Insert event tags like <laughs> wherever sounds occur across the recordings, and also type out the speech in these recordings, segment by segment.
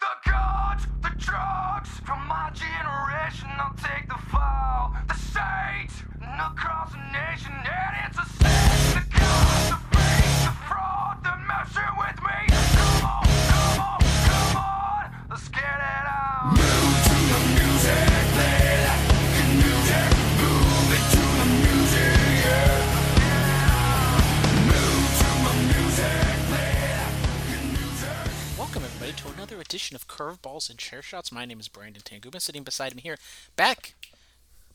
the to another edition of Curveballs and Chair Shots. My name is Brandon Tanguba. Sitting beside me here, back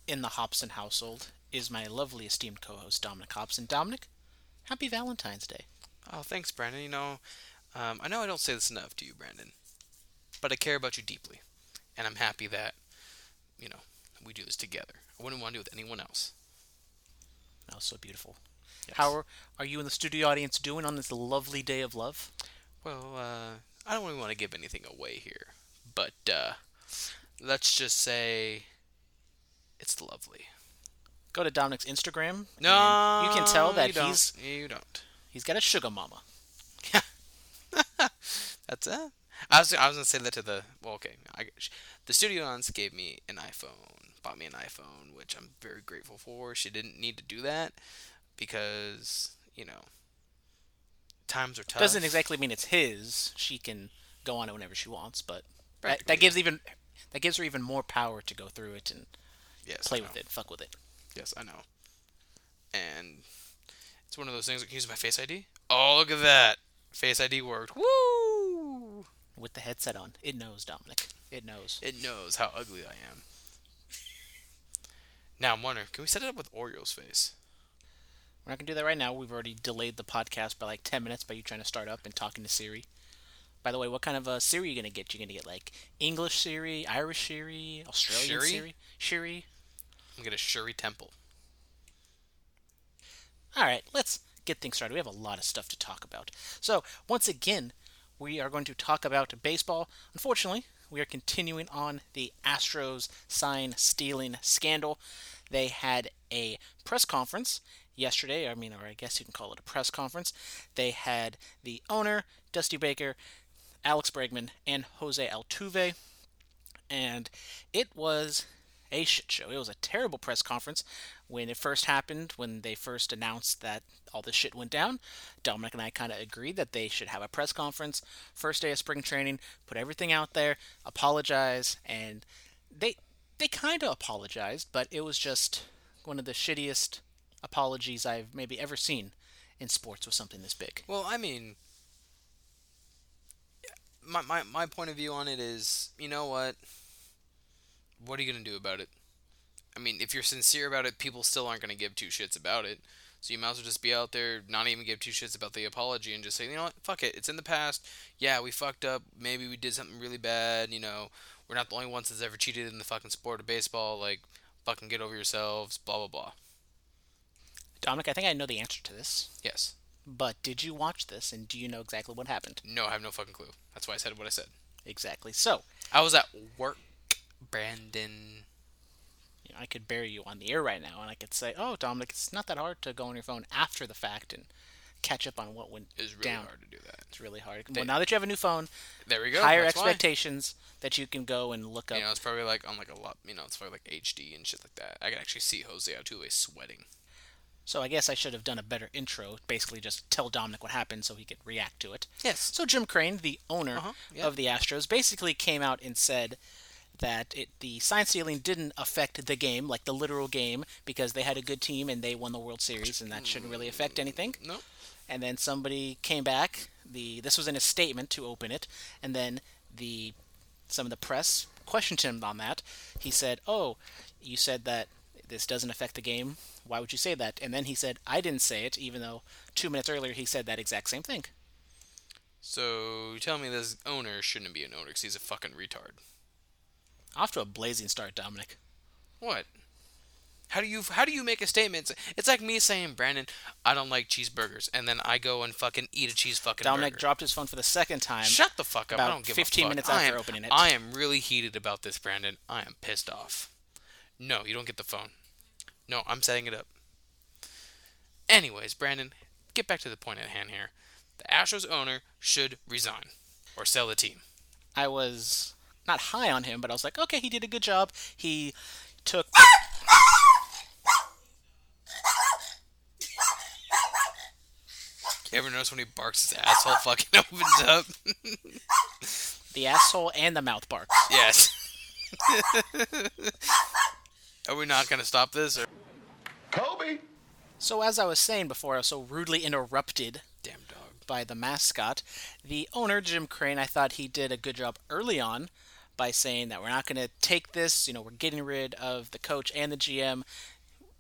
in the Hobson household, is my lovely esteemed co host, Dominic Hobson. Dominic, happy Valentine's Day. Oh, thanks, Brandon. You know, um, I know I don't say this enough to you, Brandon, but I care about you deeply, and I'm happy that, you know, we do this together. I wouldn't want to do it with anyone else. That was so beautiful. Yes. How are, are you and the studio audience doing on this lovely day of love? Well, uh, I don't really want to give anything away here, but uh, let's just say it's lovely. Go to Dominic's Instagram. No, you can tell that you he's you don't. he's got a sugar mama. <laughs> That's it. I was I was gonna say that to the well, okay. I, the studio aunts gave me an iPhone, bought me an iPhone, which I'm very grateful for. She didn't need to do that because you know times are tough. Doesn't exactly mean it's his. She can go on it whenever she wants, but that, that gives even that gives her even more power to go through it and yes, play with it, fuck with it. Yes, I know. And it's one of those things. Like, use my Face ID. Oh, look at that! Face ID worked. Woo! With the headset on, it knows Dominic. It knows. It knows how ugly I am. Now I'm wondering, can we set it up with Oreo's face? We're not gonna do that right now. We've already delayed the podcast by like ten minutes by you trying to start up and talking to Siri. By the way, what kind of uh, Siri are you gonna get? You're gonna get like English Siri, Irish Siri, Australian Siri? Siri, Siri. I'm gonna get a Shirley Temple. All right, let's get things started. We have a lot of stuff to talk about. So, once again, we are going to talk about baseball. Unfortunately, we are continuing on the Astros sign stealing scandal. They had a press conference yesterday. I mean, or I guess you can call it a press conference. They had the owner, Dusty Baker, Alex Bregman, and Jose Altuve and it was a shit show. It was a terrible press conference when it first happened, when they first announced that all this shit went down. Dominic and I kind of agreed that they should have a press conference first day of spring training, put everything out there, apologize, and they they kind of apologized, but it was just one of the shittiest apologies I've maybe ever seen in sports with something this big. Well, I mean, my, my, my point of view on it is, you know what? What are you going to do about it? I mean, if you're sincere about it, people still aren't going to give two shits about it. So you might as well just be out there, not even give two shits about the apology, and just say, you know what, fuck it, it's in the past. Yeah, we fucked up. Maybe we did something really bad. You know, we're not the only ones that's ever cheated in the fucking sport of baseball. Like, fucking get over yourselves. Blah blah blah. Dominic, I think I know the answer to this, Yes. but did you watch this and do you know exactly what happened? No, I have no fucking clue. That's why I said what I said. Exactly. So, I was at work, Brandon. you know, I could bury you on the air right now and I could say, "Oh, Dominic, it's not that hard to go on your phone after the fact and catch up on what went down. It's really down." hard to do that. It's really hard. They- well, now that you have a new phone, There we go. higher that's why. expectations that you can go and look up. You know, it's probably like on like a lot. You know, it's probably like HD and shit like that. I can actually see Jose Altuve sweating. So I guess I should have done a better intro. Basically, just tell Dominic what happened so he could react to it. Yes. So Jim Crane, the owner Uh-huh, yeah. of the Astros, basically came out and said that it, the sign stealing didn't affect the game, like the literal game, because they had a good team and they won the World Series, and that shouldn't really affect anything. No. And then somebody came back. The this was in a statement to open it, and then the some of the press questioned him on that. He said, "Oh, you said that this doesn't affect the game. Why would you say that?" And then he said, "I didn't say it, even though two minutes earlier he said that exact same thing." So you tell me this owner shouldn't be an owner because he's a fucking retard. Off to a blazing start, Dominic. What? How do you how do you make a statement? It's- like me saying, Brandon, I don't like cheeseburgers, and then I go and fucking eat a cheese fucking Dominic burger. dropped his phone for the second time. Shut the fuck up! I don't give 15 a fuck. minutes after am, opening it. I am really heated about this, Brandon. I am pissed off. No, you don't get the phone. No, I'm setting it up. Anyways, Brandon, get back to the point at hand here. The Astros owner should resign or sell the team. I was not high on him, but I was like, okay, he did a good job. He took. You ever notice when he barks, his asshole <laughs> fucking opens up? <laughs> the asshole and the mouth barks. yes. <laughs> Are we not gonna stop this? Or... Kobe. So, as I was saying before, I was so rudely interrupted Damn dog. by the mascot. The owner, Jim Crane, I thought he did a good job early on by saying that we're not going to take this, you know, we're getting rid of the coach and the GM.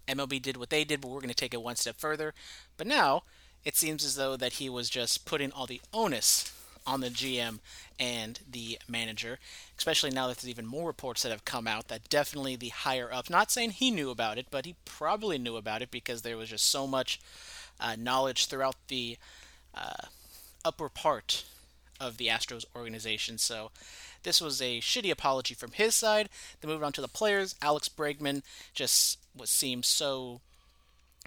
MLB did what they did, but we're going to take it one step further. But now, it seems as though that he was just putting all the onus on the GM and the manager, especially now that there's even more reports that have come out that definitely the higher up, not saying he knew about it, but he probably knew about it because there was just so much uh, knowledge throughout the uh, upper part of the Astros organization. So this was a shitty apology from his side. Then moving on to the players, Alex Bregman just was seemed so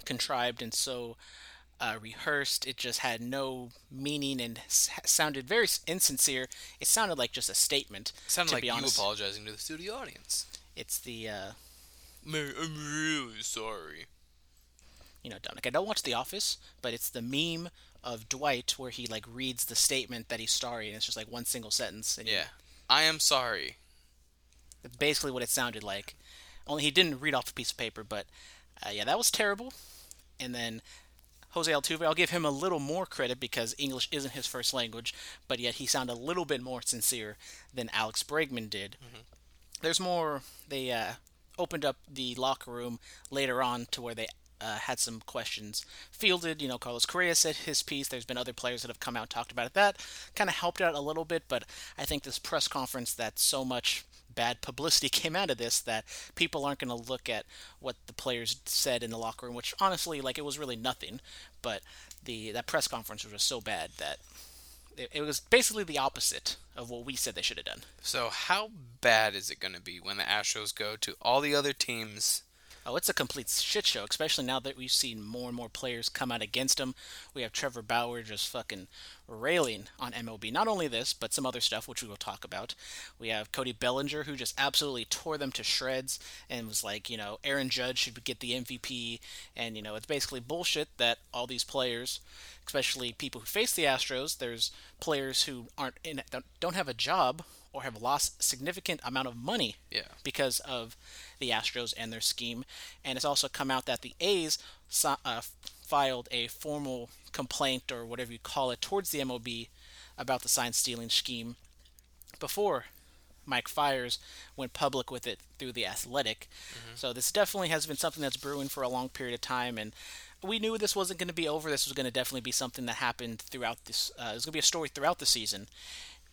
contrived and so uh, rehearsed. It just had no meaning and s- sounded very insincere. It sounded like just a statement. It Sounded to like be you honest. apologizing to the studio audience. It's the uh, I'm really sorry. you know, Dominic. I don't watch The Office, but it's the meme of Dwight where he like reads the statement that he's sorry, and it's just like one single sentence. And you- Yeah. I am sorry. That's basically what it sounded like. Only he didn't read off a piece of paper, but uh, yeah, that was terrible. And then Jose Altuve, I'll give him a little more credit because English isn't his first language, but yet he sounded a little bit more sincere than Alex Bregman did. There's more. They uh, opened up the locker room later on to where they uh, had some questions fielded. You know, Carlos Correa said his piece. There's been other players that have come out and talked about it. That kind of helped out a little bit, but I think this press conference that so much bad publicity <laughs> came out of this that people aren't going to look at what the players said in the locker room, which honestly, like, it was really nothing. But the that press conference was just so bad that it, it was basically the opposite of what we said they should have done. So how bad is it going to be when the Astros go to all the other teams? Oh, it's a complete shit show, especially now that we've seen more and more players come out against him. We have Trevor Bauer just fucking railing on MLB. Not only this, but some other stuff, which we will talk about. We have Cody Bellinger, who just absolutely tore them to shreds and was like, you know, Aaron Judge should get the MVP. And, you know, it's basically bullshit that all these players, especially people who face the Astros, there's players who aren't in, don't- have a job or have lost significant amount of money Yeah. because of the Astros and their scheme. And it's also come out that the A's uh, filed a formal complaint or whatever you call it towards the MLB about the sign stealing scheme before Mike Fiers went public with it through the Athletic. So this definitely has been something that's brewing for a long period of time and we knew this wasn't going to be over. This was going to definitely be something that happened throughout this. Uh, it was going to be a story throughout the season,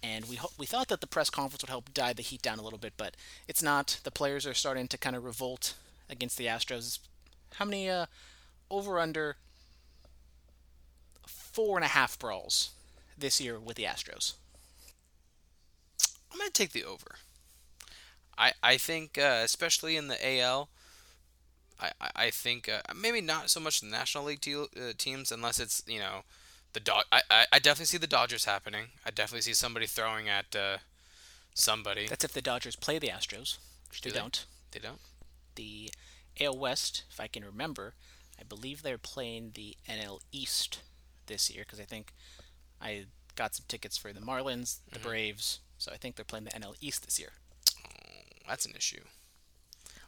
and we ho- we thought that the press conference would help die the heat down a little bit, but it's not. The players are starting to kind of revolt against the Astros. How many uh, over under four and a half brawls this year with the Astros? I'm to take the over. I I think uh, especially in the AL I, I- I think uh, maybe not so much the National League te- uh, teams unless it's you know the Dod- I, I I definitely see the Dodgers happening. I definitely see somebody throwing at uh, somebody. That's if the Dodgers play the Astros, which they Do they? don't. They don't. The AL West, if I can remember, I believe they're playing the NL East this year because I think I got some tickets for the Marlins, the Braves, so I think they're playing the NL East this year. Oh, That's an issue.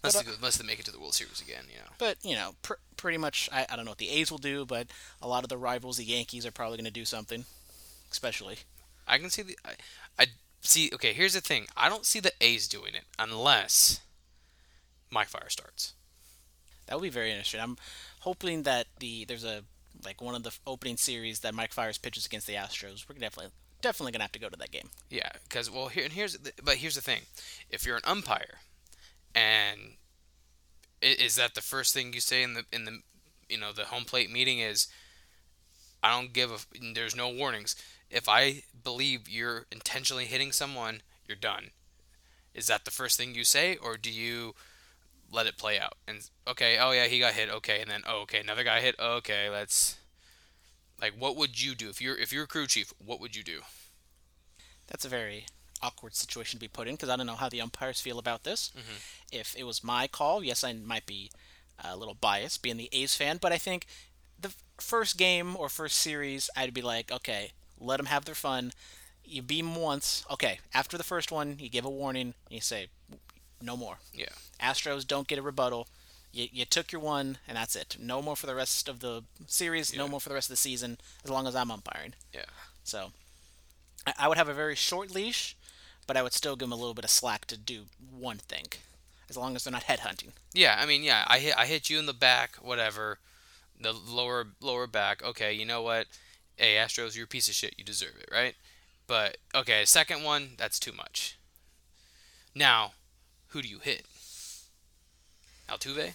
Unless, But, they, uh, go- unless they make it to the World Series again, you know. But you know, pr- pretty much, I, I don't know what the A's will do, but a lot of the rivals, the Yankees, are probably going to do something, especially. I can see the. I, I see. Okay, here's the thing. I don't see the A's doing it unless Mike Fire starts. That would be very interesting. I'm hoping that the there's a like one of the opening series that Mike Fiers pitches against the Astros. We're definitely definitely gonna have to go to that game. Yeah, because well, here and here's the, but here's the thing: if you're an umpire, and is that the first thing you say in the in the you know the home plate meeting is, I don't give a There's no warnings. If I believe you're intentionally hitting someone, you're done. Is that the first thing you say, or do you let it play out? And okay, oh yeah, he got hit. Okay, and then oh okay, another guy hit. Okay, let's. Like, what would you do if you're if you're a crew chief? What would you do? That's a very awkward situation to be put in because I don't know how the umpires feel about this. Mm-hmm. If it was my call, yes, I might be a little biased being the A's fan, but I think the first game or first series, I'd be like, okay, let them have their fun. You beat them once, okay. After the first one, you give a warning and you say, no more. Yeah. Astros don't get a rebuttal. You, you took your one, and that's it. No more for the rest of the series. No more for the rest of the season, as long as I'm umpiring. Yeah. So, I, I would have a very short leash, but I would still give them a little bit of slack to do one thing, as long as they're not headhunting. Yeah, I mean, yeah, I hit I hit you in the back, whatever, the lower lower back. Okay, you know what? Hey, Astros, you're a piece of shit. You deserve it, right? But okay, second one, that's too much. Now, who do you hit? Altuve?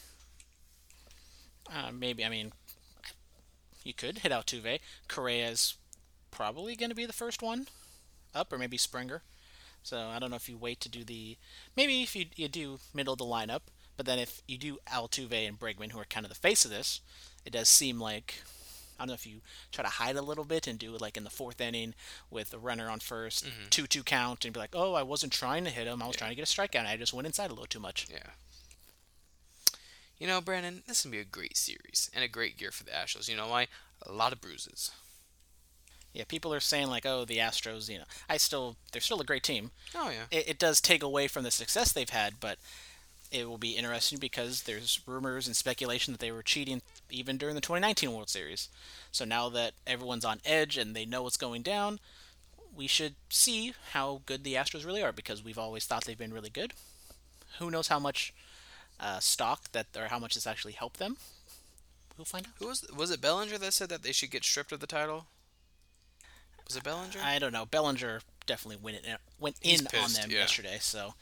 Uh, maybe I mean, you could hit Altuve. Correa's probably going to be the first one up, or maybe Springer. So I don't know if you wait to do the maybe if you you do middle of the lineup, but then if you do Altuve and Bregman, who are kind of the face of this, it does seem like I don't know if you try to hide a little bit and do it like in the fourth inning with a runner on 1st mm-hmm. two two count, and be like, oh, I wasn't trying to hit him, I was trying to get a strikeout, and I just went inside a little too much. Yeah. You know, Brandon, this is gonna be a great series and a great year for the Astros. You know why? A lot of bruises. Yeah, people are saying like, oh, the Astros, you know, I still they're still a great team. Oh yeah. it, it does take away from the success they've had, but it will be interesting because there's rumors and speculation that they were cheating even during the 2019 World Series. So now that everyone's on edge and they know what's going down, we should see how good the Astros really are because we've always thought they've been really good. Who knows how much uh, stock that or how much this actually helped them? We'll find out. Who was was it Bellinger that said that they should get stripped of the title? Was it Bellinger? I don't know. Bellinger definitely went in, went He's in on them yeah. yesterday, so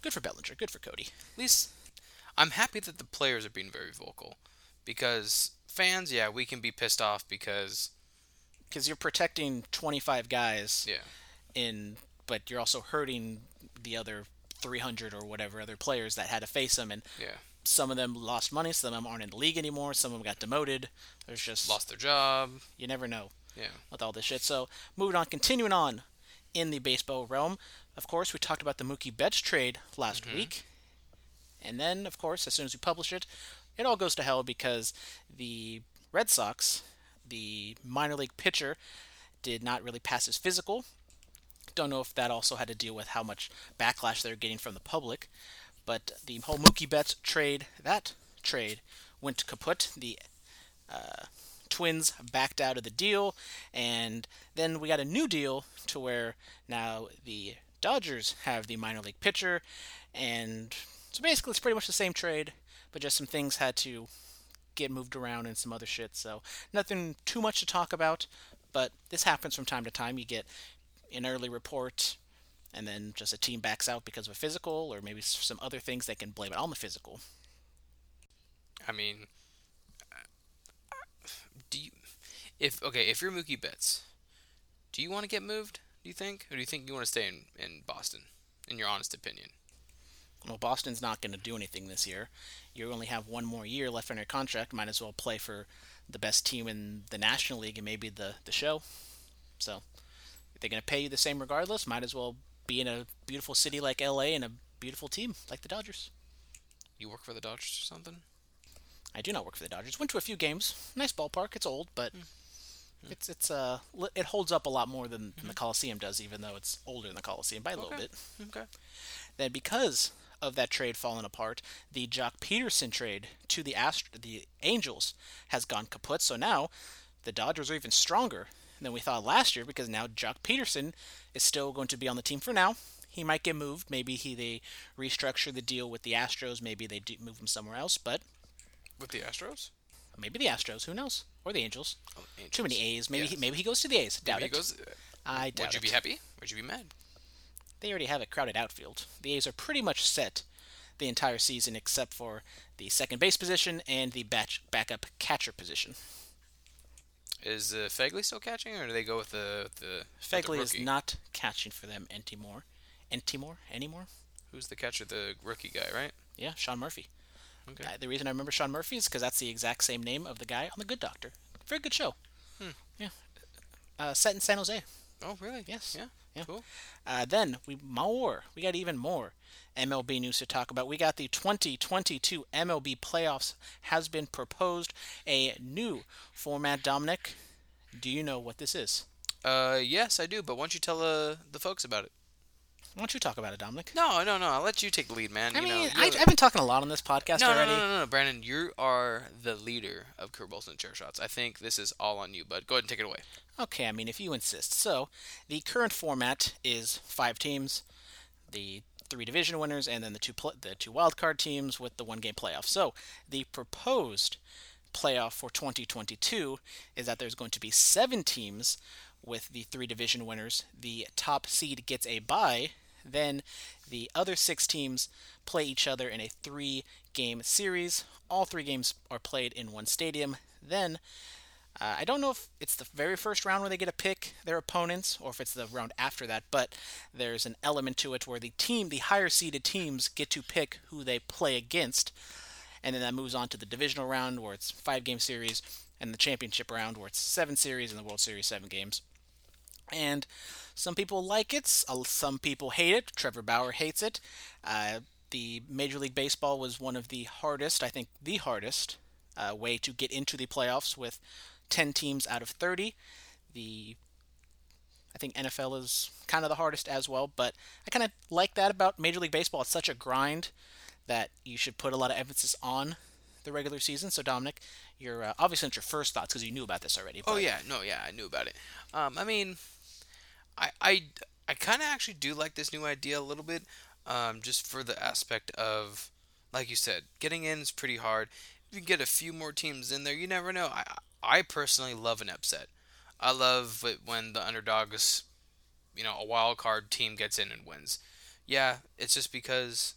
good for Bellinger. Good for Cody. At least I'm happy that the players are being very vocal because fans, yeah, we can be pissed off because because you're protecting 25 guys yeah, in but you're also hurting the other 300 or whatever other players that had to face them and yeah, some of them lost money some of them aren't in the league anymore some of them got demoted there's just lost their job. you never know Yeah, with all this shit. So moving on continuing on in the baseball realm of course we talked about the Mookie Betts trade last week. And then of course as soon as we publish it it all goes to hell because the Red Sox the minor league pitcher did not really pass his physical. Don't know if that also had to deal with how much backlash they're getting from the public. But the whole Mookie Betts trade, that trade went kaput. The uh, Twins backed out of the deal, and then we got a new deal to where now the Dodgers have the minor league pitcher, and so basically it's pretty much the same trade, but just some things had to get moved around and some other shit. So nothing too much to talk about, but this happens from time to time. You get an early report, and then just a team backs out because of a physical, or maybe some other things they can blame it on the physical. I mean, do you if okay if you're Mookie Betts, do you want to get moved? Do you think, or do you think you want to stay in in Boston? In your honest opinion, Well, Boston's not going to do anything this year. You only have one more year left on your contract. Might as well play for the best team in the National League and maybe the, the show. So, if they're going to pay you the same regardless, might as well be in a beautiful city like LA and a beautiful team like the Dodgers. you work for the Dodgers or something. I do not work for the Dodgers. Went to a few games. Nice ballpark. It's old, but it's it's uh it holds up a lot more than, than the Coliseum does, even though it's older than the Coliseum by a little bit. Okay. Then because of that trade falling apart, the Joc Pederson trade to the Ast- the Angels has gone kaput. So now the Dodgers are even stronger than we thought last year because now Joc Pederson is still going to be on the team for now. He might get moved. Maybe he they restructure the deal with the Astros. Maybe they move him somewhere else. But With the Astros? maybe the Astros. Who knows? Or the Angels. Oh, Too many A's. Maybe Yes. he, maybe he goes to the A's. Doubt Maybe he it. goes. I doubt Would you it. be happy? Would you be mad? they already have a crowded outfield. The A's are pretty much set the entire season except for the second base position and the batch backup catcher position. Is uh, Phegley still catching, or do they go with the the with the Phegley is not catching for them anymore. Anymore? Anymore? Who's the catcher? The rookie guy, right? Yeah, Sean Murphy. Okay. The reason I remember Sean Murphy is because that's the exact same name of the guy on The Good Doctor. Very good show. Hmm. Yeah. Uh, set in San Jose. Oh, really? Yes. Yeah. Yeah. Cool. Uh, then we more. We got even more MLB news to talk about. We got the 2022 MLB playoffs has been proposed. A new format. Dominic, do you know what this is? Uh, yes, I do. But why don't you tell uh, the folks about it? Why don't you talk about it, Dominic? No, no, no. I'll let you take the lead, man. I you mean, know, I, I've been talking a lot on this podcast no, already. no, no, no, no, Brandon. You are the leader of curveballs and chair shots. I think this is all on you, bud. Go ahead and take it away. Okay, I mean, if you insist. So, the current format is five teams, the three division winners, and then the two pl- the two wild card teams with the one game playoff. So, the proposed playoff for 2022 is that there's going to be seven teams with the three division winners. The top seed gets a bye. Then the other six teams play each other in a three game series. All three games are played in one stadium. Then uh, I don't know if it's the very first round where they get to pick their opponents or if it's the round after that, but there's an element to it where the team, the higher seeded teams, get to pick who they play against. And then that moves on to the divisional round where it's five game series, and the championship round where it's seven series, and the World Series seven games. And some people like it, uh, some people hate it. Trevor Bauer hates it. Uh, the Major League Baseball was one of the hardest, I think, the hardest uh, way to get into the playoffs with 10 teams out of 30. The I think NFL is kind of the hardest as well, but I kind of like that about Major League Baseball. It's such a grind that you should put a lot of emphasis on the regular season. So Dominic, you're uh, obviously not your first thoughts because you knew about this already. Oh yeah, no, yeah, I knew about it. Um, I mean, I I, I kind of actually do like this new idea a little bit, um, just for the aspect of, like you said, getting in is pretty hard. If you can get a few more teams in there, you never know. I I personally love an upset. I love it when the underdogs, you know, a wild card team gets in and wins. Yeah, it's just because.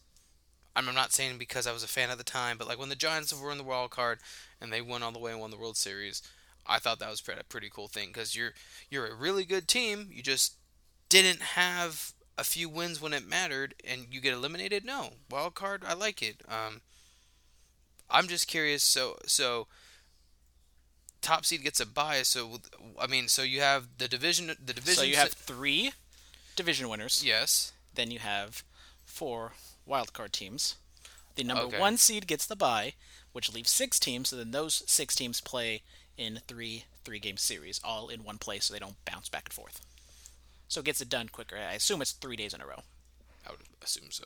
I'm I'm not saying because I was a fan at the time, but like when the Giants were in the wild card and they went all the way and won the World Series, I thought that was a pretty cool thing because you're you're a really good team. You just didn't have a few wins when it mattered, and you get eliminated. No wild card. I like it. Um, I'm just curious. So so top seed gets a bye. So I mean, so you have the division. The division. So you have three division winners. yes. Then you have four wildcard teams. The number Okay. one seed gets the bye, which leaves six teams. So then those six teams play in three three game series, all in one place, so they don't bounce back and forth. So it gets it done quicker. I assume it's three days in a row. I would assume so.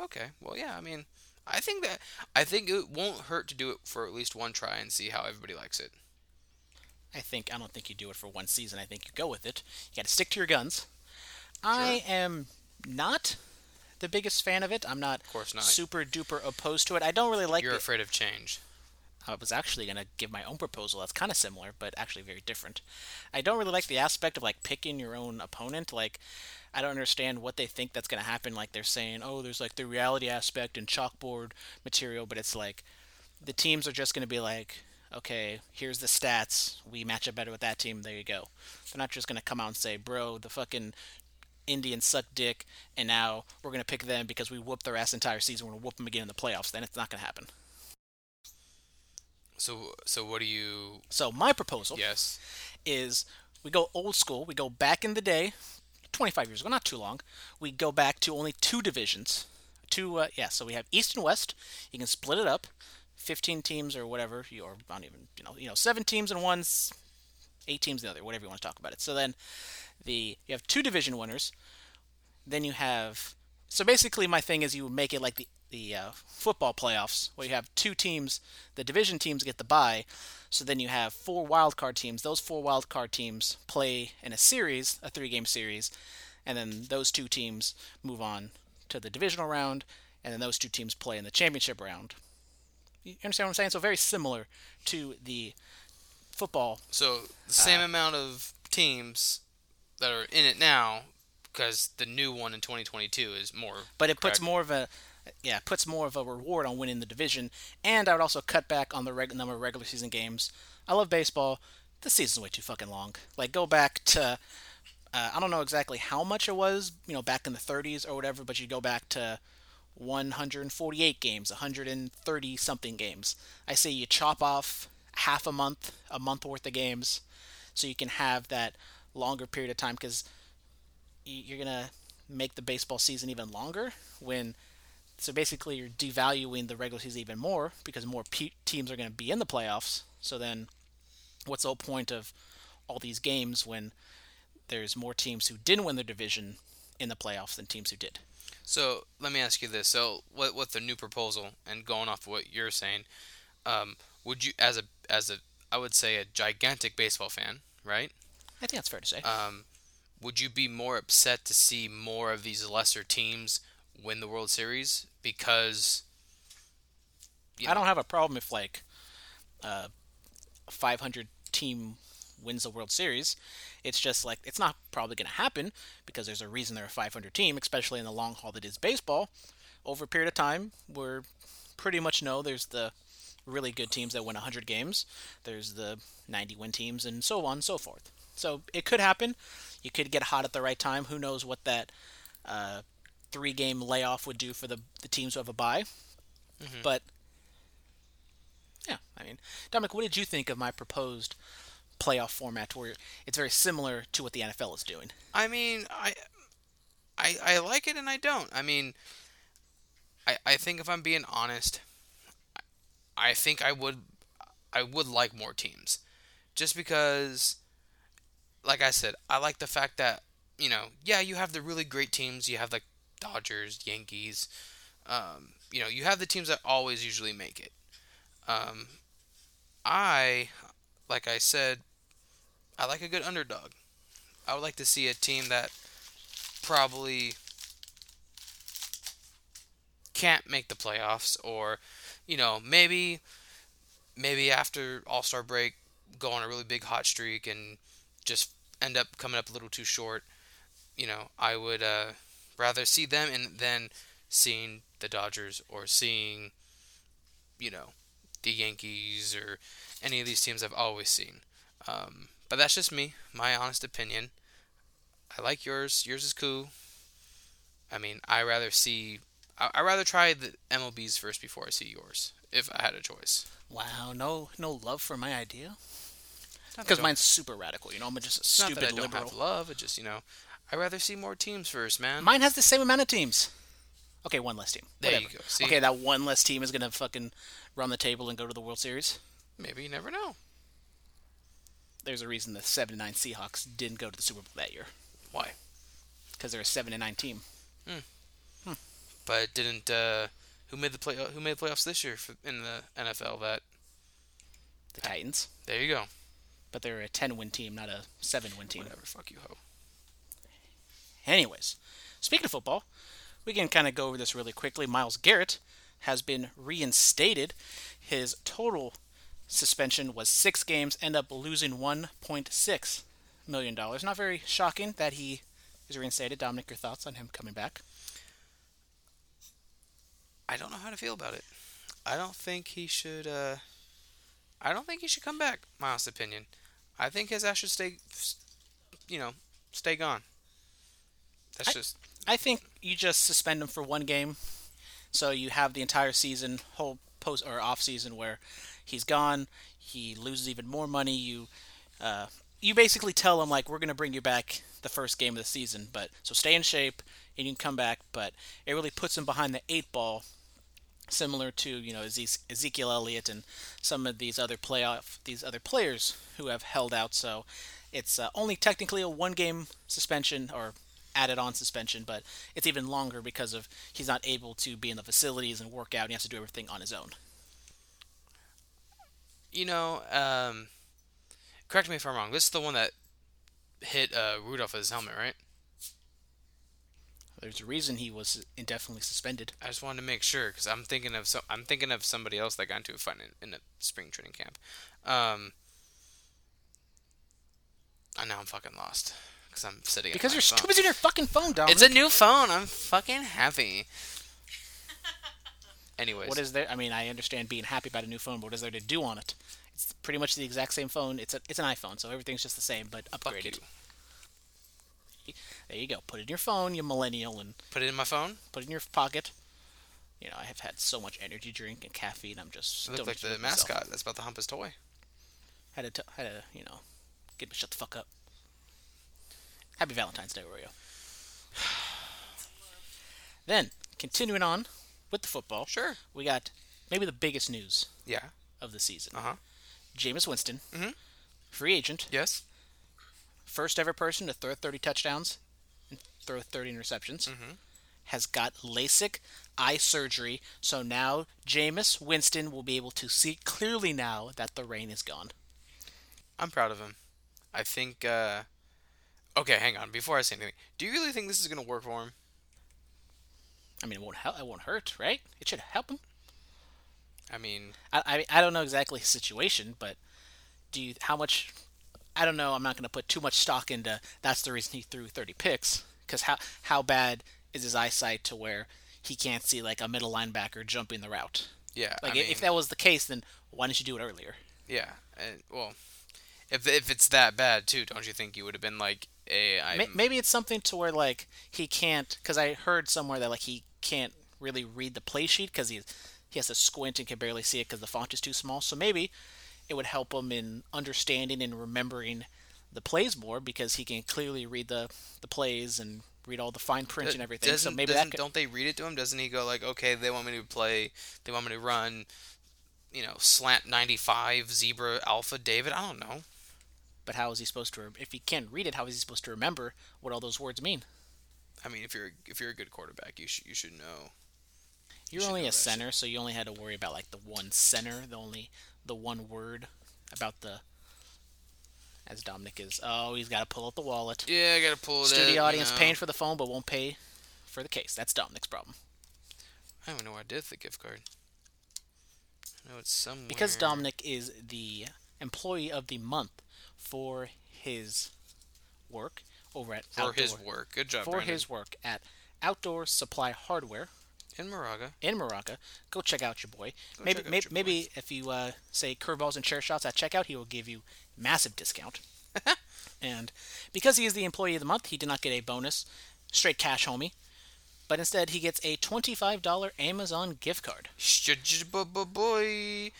Okay. Well, yeah. I mean, I think that I think it won't hurt to do it for at least one try and see how everybody likes it. I think I don't think you do it for one season. I think you go with it. You got to stick to your guns. I am not the biggest fan of it. I'm not, of course not. super duper opposed to it. I don't really like You're the, afraid of change. I was actually going to give my own proposal that's kind of similar, but actually very different. I don't really like the aspect of like picking your own opponent. Like, I don't understand what they think that's going to happen. Like, they're saying, oh, there's like the reality aspect and chalkboard material, but it's like the teams are just going to be like, okay, here's the stats. We match up better with that team. There you go. They're not just going to come out and say, bro, the fucking Indians suck dick, and now we're going to pick them because we whooped their ass entire season. We're going to whoop them again in the playoffs. Then it's not going to happen. So so what do you? So, my proposal. Yes. is we go old school. We go back in the day, 25 years ago, not too long. We go back to only two divisions. Two, uh, yeah. So we have East and West. You can split it up, 15 teams or whatever. You or not even, you know, you know, seven teams in one, s- eight teams in the other, whatever you want to talk about it. So then, the you have two division winners. Then you have. So basically, my thing is you make it like the the uh, football playoffs, where you have two teams. The division teams get the bye. So then you have four wild card teams. Those four wild card teams play in a series, a three game series, and then those two teams move on to the divisional round, and then those two teams play in the championship round. You understand what I'm saying? So very similar to the football. So the same amount of teams that are in it now, because the new one in 2022 is more. but it puts correct? more of a yeah puts more of a reward on winning the division. And i would also cut back on the reg- number of regular season games. I love baseball. The season's way too fucking long. Like go back to uh, i don't know exactly how much it was you know back in the 30s or whatever but you go back to 148 games 130 something games. I say you chop off half a month a month worth of games so you can have that longer period of time because you're gonna make the baseball season even longer when so basically you're devaluing the regular season even more because more pe- teams are going to be in the playoffs. So then, what's the whole point of all these games when there's more teams who didn't win their division in the playoffs than teams who did? So let me ask you this: So, what what's the new proposal? And going off of what you're saying, um, would you, as a as a, I would say a gigantic baseball fan, right? I think that's fair to say. Um, would you be more upset to see more of these lesser teams win the World Series because? you I don't have a problem if like uh, a 500 team wins the World Series. It's just like it's not probably going to happen because there's a reason they're a 500 team, especially in the long haul that is baseball. Over a period of time, we're pretty much know there's the really good teams that win 100 games. There's the 90 win teams, and so on and so forth. So it could happen. You could get hot at the right time. Who knows what that uh, three game layoff would do for the, the teams who have a bye. Mm-hmm. But yeah, I mean, Dominic, what did you think of my proposed playoff format where it's very similar to what the NFL is doing? I mean, I, I, I like it and I don't. I mean, I, I think if I'm being honest, I think I would, I would like more teams, just because, like I said, I like the fact that you know, yeah, you have the really great teams. You have like Dodgers, Yankees. Um, you know, you have the teams that always usually make it. Um, I, like I said, I like a good underdog. I would like to see a team that probably can't make the playoffs or you know maybe maybe after all-star break go on a really big hot streak and just end up coming up a little too short you know i would uh, rather see them and then seeing the dodgers or seeing you know the yankees or any of these teams i've always seen um, but that's just me my honest opinion I like yours. Yours is cool. I mean, I rather see. I I rather try the MLB's first before I see yours, if I had a choice. Wow, no, no love for my idea. Not that I Because mine's super radical. You know, I'm just a it's not stupid that I don't liberal. have love. It just you know, I rather see more teams first, man. Mine has the same amount of teams. Okay, one less team. There you go. See? Okay, that one less team is gonna fucking run the table and go to the World Series. Maybe you never know. There's a reason the seven and nine Seahawks didn't go to the Super Bowl that year Why? because they're a seven and nine team. Hmm. But didn't uh, who made the play? Who made the playoffs this year for, in the NFL? That The Titans, there you go. but they're a ten win team, not a seven win team. Whatever. Fuck you, ho. Anyways, speaking of football, we can kind of go over this really quickly. Myles Garrett has been reinstated. His total suspension was six games, end up losing $1.6 million. Not very shocking that he is reinstated. Dominic, your thoughts on him coming back? I don't know how to feel about it. I don't think he should. Uh, I don't think he should come back. My honest opinion. I think his ass should stay. You know, stay gone. That's I- just. I think you just suspend him for one game, so you have the entire season, whole post or off season where he's gone. He loses even more money. You, uh, you basically tell him like we're gonna bring you back the first game of the season, but so stay in shape and you can come back. But it really puts him behind the eight ball, similar to you know Ezekiel Elliott and some of these other playoff these other players who have held out. So it's uh, only technically a one game suspension or added on suspension, but it's even longer because of he's not able to be in the facilities and work out. And he has to do everything on his own. You know, um, correct me if I'm wrong. This is the one that hit uh, Rudolph with his helmet, right? There's a reason he was indefinitely suspended. I just wanted to make sure because I'm thinking of so I'm thinking of somebody else that got into a fight in, in a spring training camp. Um, I know I'm fucking lost because I'm sitting Because you're phone. too busy on your fucking phone, Dominic. It's a new phone. I'm fucking happy. <laughs> Anyways, What is there? I mean, I understand being happy about a new phone, but what is there to do on it? It's pretty much the exact same phone. It's a, it's an iPhone, so everything's just the same, but fuck you. upgraded. There you go. Put it in your phone, you millennial, and Put it in my phone. put it in your pocket. You know, I have had so much energy drink and caffeine. I'm just I look like enjoy the myself. mascot that's about to hump his toy. Had to, t- had to, you know, get me shut the fuck up. Happy Valentine's Day, Oreo. Then, continuing on with the football, Sure. we got maybe the biggest news Yeah. of the season. Uh huh. Jameis Winston, Mhm. free agent, Yes. first ever person to throw 30 touchdowns and throw 30 interceptions, Mm-hmm. has got LASIK eye surgery. So now Jameis Winston will be able to see clearly now that the rain is gone. I'm proud of him. I think. uh Okay, hang on. Before I say anything, do you really think this is gonna work for him? I mean, it won't help. It won't hurt, right? It should help him. I mean, I, I, I don't know exactly his situation, but do you how much? I don't know. I'm not going to put too much stock into. That's the reason he threw 30 picks. Because how how bad is his eyesight to where he can't see like a middle linebacker jumping the route? yeah. Like I if mean, that was the case, then why didn't you do it earlier? Yeah. And, well, if if it's that bad too, don't you think you would have been like, "Hey, I." Maybe it's something to where like he can't. Because I heard somewhere that like he can't really read the play sheet because he he has to squint and can barely see it because the font is too small. So maybe it would help him in understanding and remembering the plays more because he can clearly read the the plays and read all the fine print and everything. So Doesn't, maybe doesn't, could, don't they read it to him? Doesn't he go like, okay, they want me to play, they want me to run, you know, slant 95, zebra, alpha, David? I don't know. But how is he supposed to? If he can't read it, how is he supposed to remember what all those words mean? I mean, if you're if you're a good quarterback, you should you should know. You're should only know a that shit. center, so you only had to worry about like the one center, the only the one word about the. As Dominic is, oh, he's got to pull out the wallet. Yeah, I gotta pull it. Studio out, audience you know. paying for the phone but won't pay for the case. That's Dominic's problem. I don't know what I did the gift card. I know it's somewhere. Because Dominic is the employee of the month for his work over at for his Outdoor- work. Good job, for Brandon. his work at Outdoor Supply Hardware in Moraga. in Moraga. Go check out your boy. Go maybe check out maybe, boy. if you uh, say curveballs and chair shots at checkout, he will give you massive discount. <laughs> and because he is the employee of the month, he did not get a bonus, straight cash, homie. But instead, he gets a twenty-five dollar Amazon gift card,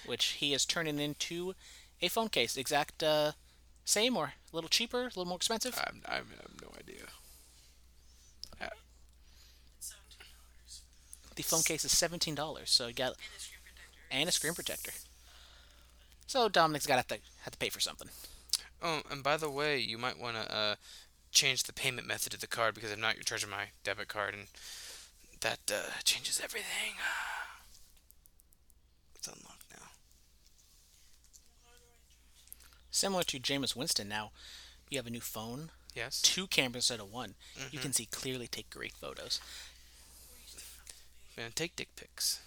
which he is turning into a phone case. Exact uh, same or a little cheaper, a little more expensive. I'm, I'm, I have no idea. The phone case is seventeen dollars, so you got and a screen protector. So Dominic's got to have to pay for something. Oh, and by the way, you might want to uh, change the payment method of the card because if not, you're charging my debit card, and that uh, changes everything. <sighs> It's unlocked now. Similar to Jameis Winston, now you have a new phone, Yes. two cameras instead of one. Mm-hmm. You can see clearly, take great photos. Man, take dick pics.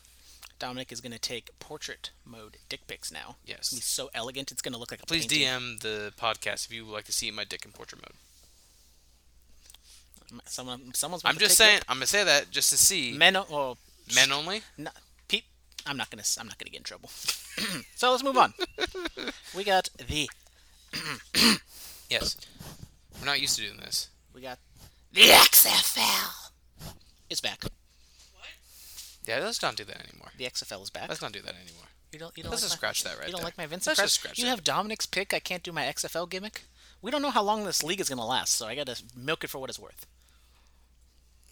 Dominic is going to take portrait mode dick pics now. It's Yes. be so elegant, it's going to look like a Please painting. DM the podcast if you would like to see my dick in portrait mode. Someone, someone's. I'm just saying. I'm gonna say that just to see. it. Men, well, Men only. no, peep. I'm not gonna. I'm not gonna get in trouble. <laughs> so let's move on. <laughs> we got the. <coughs> Yes. We're not used to doing this. We got the XFL. It's back. What? Yeah, let's not do that anymore. The XFL is back. Let's not do that anymore. You don't. You don't Let's like just my, scratch that right You don't there. like my Vincent Let's Price? just scratch You that. have Dominic's pick. I can't do my XFL gimmick. We don't know how long this league is gonna last, so I gotta milk it for what it's worth.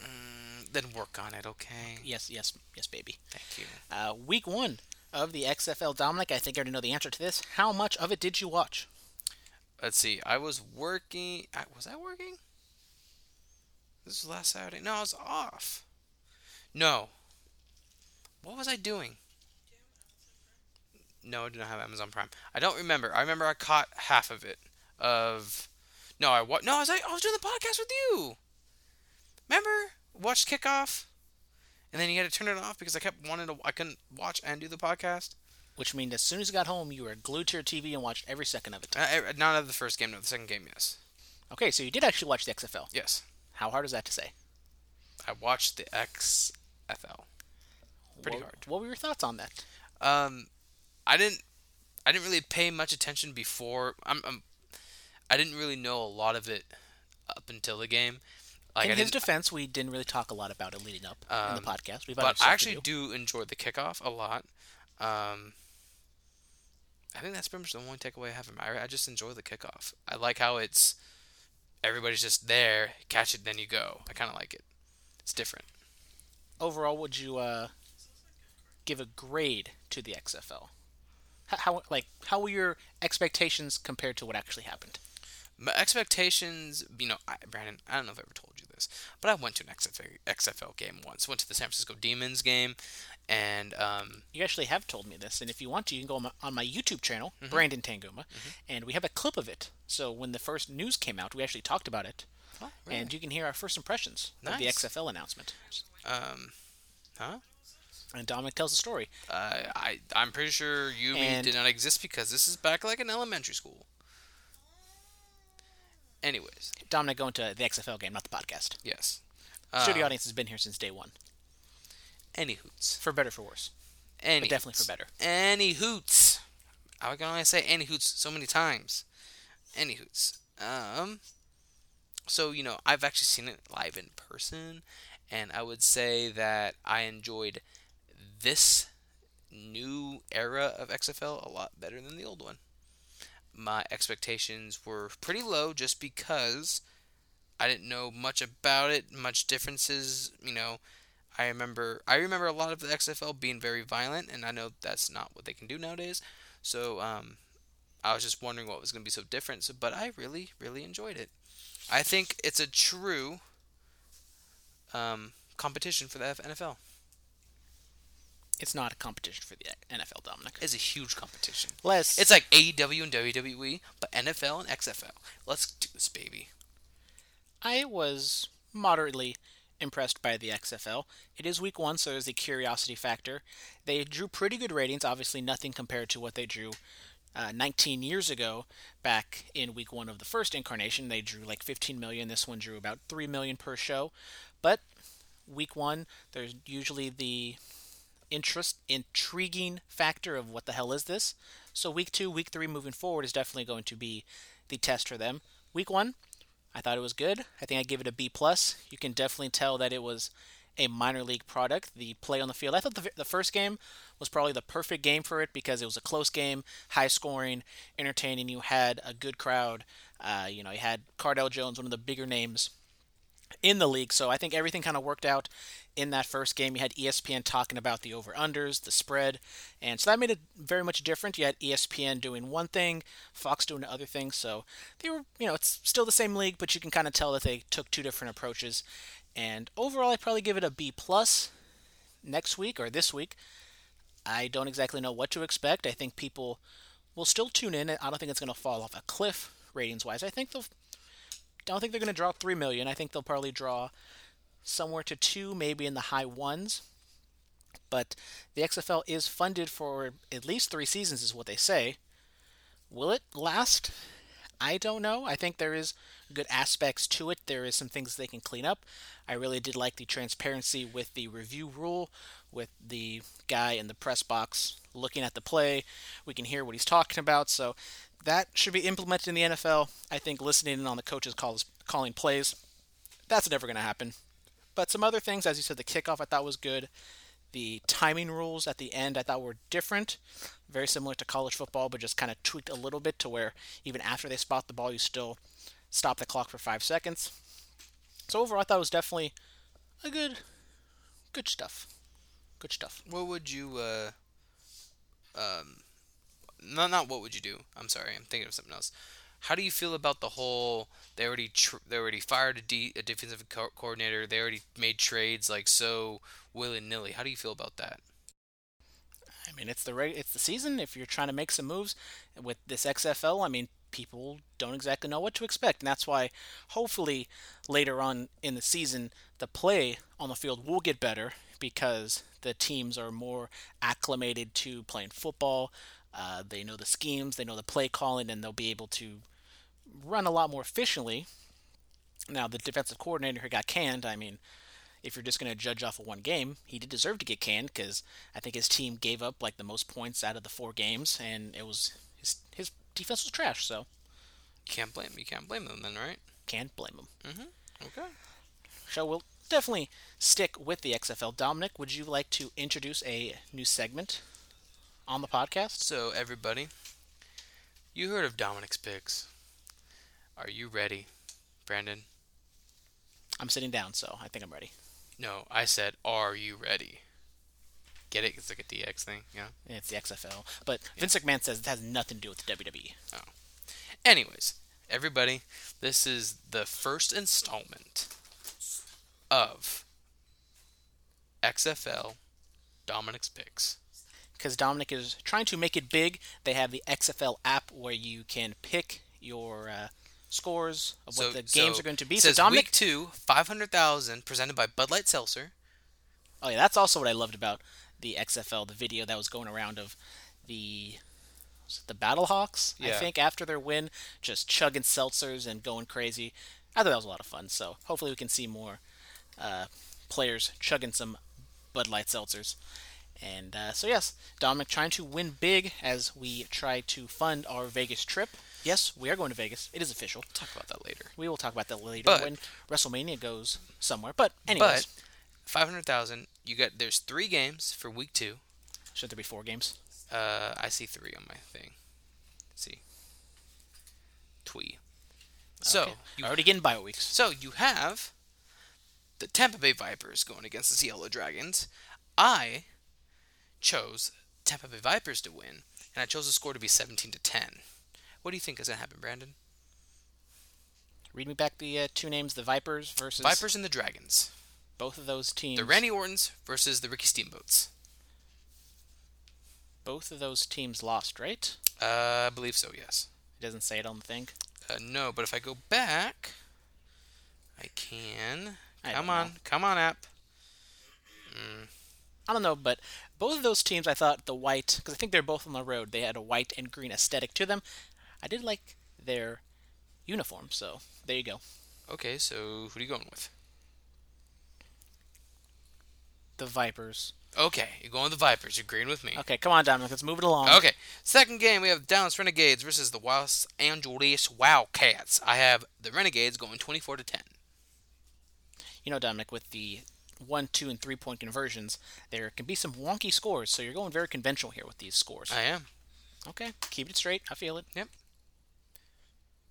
Mm, then work on it, okay? Yes, yes, yes, baby. Thank you. Uh, week one of the XFL, Dominic. I think I already know the answer to this. How much of it did you watch? Let's see. I was working. Was I working? This was last Saturday. No, I was off. No. What was I doing? No, I do not have Amazon Prime. I don't remember. I remember I caught half of it. Of no, I wa- no, I was I was doing the podcast with you. Remember? Watched kickoff, and then you had to turn it off because I kept wanting to. I couldn't watch and do the podcast. Which means as soon as you got home, you were glued to your TV and watched every second of it. I- not of the first game, no, the second game, yes, Okay, so you did actually watch the XFL. yes. How hard is that to say? I watched the XFL. Pretty what, hard. What were your thoughts on that? Um, I didn't, I didn't really pay much attention before. I'm, I'm I didn't really know a lot of it up until the game. Like in his defense, we didn't really talk a lot about it leading up in the Um, podcast. We've but I actually do enjoy the kickoff a lot. Um, I think that's pretty much the only takeaway I have from. I, I just enjoy the kickoff. I like how it's everybody's just there, catch it, then you go. I kind of like it. It's different. Overall, would you uh, give a grade to the XFL? H- How like how were your expectations compared to what actually happened? My expectations, you know, I, Brandon, I don't know if I ever told you this, but I went to an XFL, XFL game once. Went to the San Francisco Demons game, and um, You actually have told me this, and if you want to, you can go on my, on my YouTube channel, Mm-hmm. Brandon Tanguma, and we have a clip of it. So when the first news came out, we actually talked about it, oh, and you can hear our first impressions of the XFL announcement. um, huh? And Dominic tells the story. Uh, I I'm pretty sure you did not exist because this is back like in elementary school. Anyways, Dominic going to the XFL game, not the podcast. yes. Studio Uh, audience has been here since day one, Any hoots. for better for worse, Any but definitely hoots. for better. Any hoots. I can only say any hoots so many times. Any hoots. Um. So you know, I've actually seen it live in person, and I would say that I enjoyed this new era of XFL a lot better than the old one. My expectations were pretty low just because I didn't know much about it, much differences, you know, I remember I remember a lot of the XFL being very violent, and I know that's not what they can do nowadays. So um, I was just wondering what was going to be so different. So, but I really, really enjoyed it. I think it's a true um, competition for the NFL. It's not a competition for the NFL, Dominic. It's a huge competition. Less. It's like AEW and WWE, but NFL and XFL. Let's do this, baby. I was moderately impressed by the XFL. It is week one, so there's the curiosity factor. They drew pretty good ratings, obviously nothing compared to what they drew uh, 19 years ago back in week one of the first incarnation. They drew like 15 million. This one drew about 3 million per show. But week one, there's usually the interest intriguing factor of what the hell is this. So week two, week three, moving forward is definitely going to be the test for them. Week one, I thought it was good. I think I give it a B plus. You can definitely tell that it was a minor league product. The play on the field. I thought the, the first game was probably the perfect game for it because it was a close game, high scoring, entertaining. You had a good crowd. Uh, you know, you had Cardale Jones, one of the bigger names in the league. So I think everything kind of worked out in that first game. You had ESPN talking about the over unders, the spread, and so that made it very much different. You had ESPN doing one thing, Fox doing the other thing. So they were, you know, it's still the same league, but you can kind of tell that they took two different approaches. And overall, I'd probably give it a B plus next week or this week. I don't exactly know what to expect. I think people will still tune in. I don't think it's going to fall off a cliff ratings wise. I think they'll I don't think they're going to draw 3 million. I think they'll probably draw somewhere to 2, maybe in the high ones. But the XFL is funded for at least 3 seasons is what they say. Will it last? I don't know. I think there is good aspects to it. There is some things they can clean up. I really did like the transparency with the review rule, with the guy in the press box looking at the play. We can hear what he's talking about. So that should be implemented in the NFL. I think listening in on the coaches calls calling plays, that's never going to happen. But some other things, as you said, the kickoff I thought was good. The timing rules at the end I thought were different, very similar to college football, but just kind of tweaked a little bit to where even after they spot the ball, you still stop the clock for five seconds. So overall, I thought it was definitely a good, good stuff. Good stuff. What would you uh um not not what would you do? I'm sorry, I'm thinking of something else. How do you feel about the whole? They already tr- they already fired a, defensive co- coordinator. They already made trades like so willy nilly. How do you feel about that? I mean, it's the it's the season. If you're trying to make some moves with this XFL, I mean, people don't exactly know what to expect, and that's why hopefully later on in the season, the play on the field will get better because the teams are more acclimated to playing football. Uh, they know the schemes, they know the play calling, and they'll be able to run a lot more efficiently. Now, the defensive coordinator who got canned, I mean, if you're just going to judge off of one game, he did deserve to get canned because I think his team gave up like the most points out of the four games, and it was his his defense was trash. So You can't blame you can't blame them then, right? can't blame him. Okay. So we'll definitely stick with the XFL. Dominic, would you like to introduce a new segment on the podcast? So everybody, you heard of Dominic's picks. Are you ready Brandon. I'm sitting down, so I think I'm ready. No, I said, are you ready? Get it? It's like a DX thing, yeah. It's the XFL, but Vince McMahon says it has nothing to do with the. WWE. Oh. Anyways, everybody, this is the first installment of XFL Dominic's Picks. Because Dominic is trying to make it big. They have the XFL app where you can pick your uh, scores of what the games so are going to be. it So Says Dominic, week two, five hundred thousand, presented by Bud Light Seltzer. oh yeah, that's also what I loved about the XFL, the video that was going around of the the Battlehawks. I Yeah. think after their win, just chugging seltzers and going crazy. I thought that was a lot of fun. So hopefully we can see more uh, players chugging some Bud Light seltzers. And uh, so yes, Dominic trying to win big as we try to fund our Vegas trip. Yes, we are going to Vegas. It is official. We'll Talk about that later. We will talk about that later But- when WrestleMania goes somewhere. But anyways, But five hundred thousand. You got there's three games for week two. should there be four games? Uh, I see three on my thing. Let's see. Twee. So Okay. you already getting bye weeks. So you have the Tampa Bay Vipers going against the Seattle Dragons. I chose Tampa Bay Vipers to win, and I chose the score to be 17 to 10. What do you think is going to happen, Brandon? Read me back the uh, two names: the Vipers versus Vipers and the Dragons. Both of those teams. The Randy Ortons versus the Ricky Steamboats. Both of those teams lost, right? Uh, I believe so, yes. It doesn't say it on the thing. Uh, no, but if I go back, I can. I Come on, know. come on, app. I don't know, but both of those teams, I thought the white, because I think they're both on the road, they had a white and green aesthetic to them. I did like their uniform, so there you go. Okay, so who are you going with? The Vipers. Okay, you're going with the Vipers. You're agreeing with me. Okay, come on, Dominic, let's move it along. Okay, second game we have the Dallas Renegades versus the Los Angeles Wildcats. I have the Renegades going 24 to 10. You know, Dominic, with the one, two, and three point conversions, there can be some wonky scores, so you're going very conventional here with these scores. I am. Okay, keep it straight. I feel it. Yep.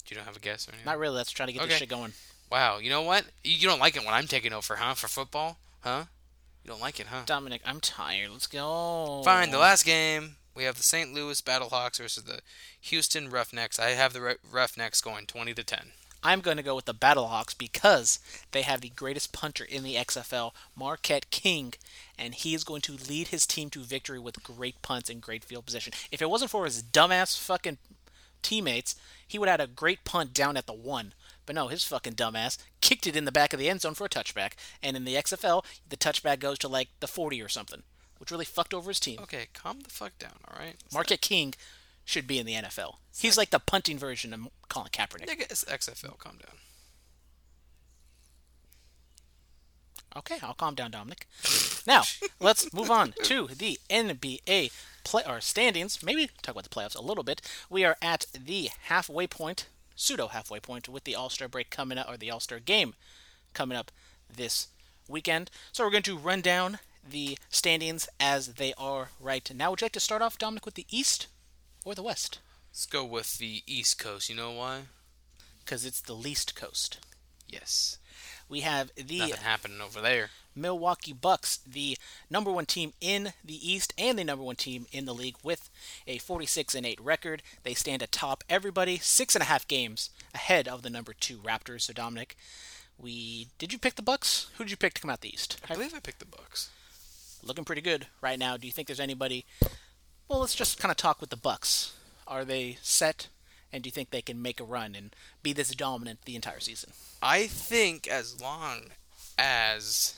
You don't have a guess or anything? Not really. Let's try to get Okay. this shit going. Wow, you know what? You you don't like it when I'm taking over, huh? For football, huh? You don't like it, huh? Dominic, I'm tired. Let's go. Fine. The last game we have the St. Louis Battlehawks versus the Houston Roughnecks. I have the Roughnecks going 20 to 10. I'm going to go with the Battlehawks because they have the greatest punter in the XFL, Marquette King, and he is going to lead his team to victory with great punts and great field position. If it wasn't for his dumbass fucking teammates, he would have had a great punt down at the one. But no, his fucking dumbass kicked it in the back of the end zone for a touchback. And in the XFL, the touchback goes to like the 40 or something, which really fucked over his team. Okay, calm the fuck down, all right? Marquette King should be in the NFL. He's like the punting version of Colin Kaepernick. Nigga, it's XFL. Calm down. Okay, I'll calm down, Dominic. now, let's move on to the NBA play or standings. Maybe talk about the playoffs a little bit. We are at the halfway point, pseudo halfway point, with the All Star break coming up, or the All Star game coming up this weekend. So we're going to run down the standings as they are right now. Would you like to start off, Dominic, with the East or the West? Let's go with the East Coast. You know why? Because it's the least coast. Yes. We have the Nothing happening over there. Milwaukee Bucks, the number one team in the East and the number one team in the league with a 46 and 8 record. They stand atop everybody, six and a half games ahead of the number two Raptors. So Dominic, we did you pick the Bucks? Who did you pick to come out the East? I believe I picked the Bucks. Looking pretty good right now. Do you think there's anybody? Well, let's just kind of talk with the Bucks. Are they set? And do you think they can make a run and be this dominant the entire season? I think as long as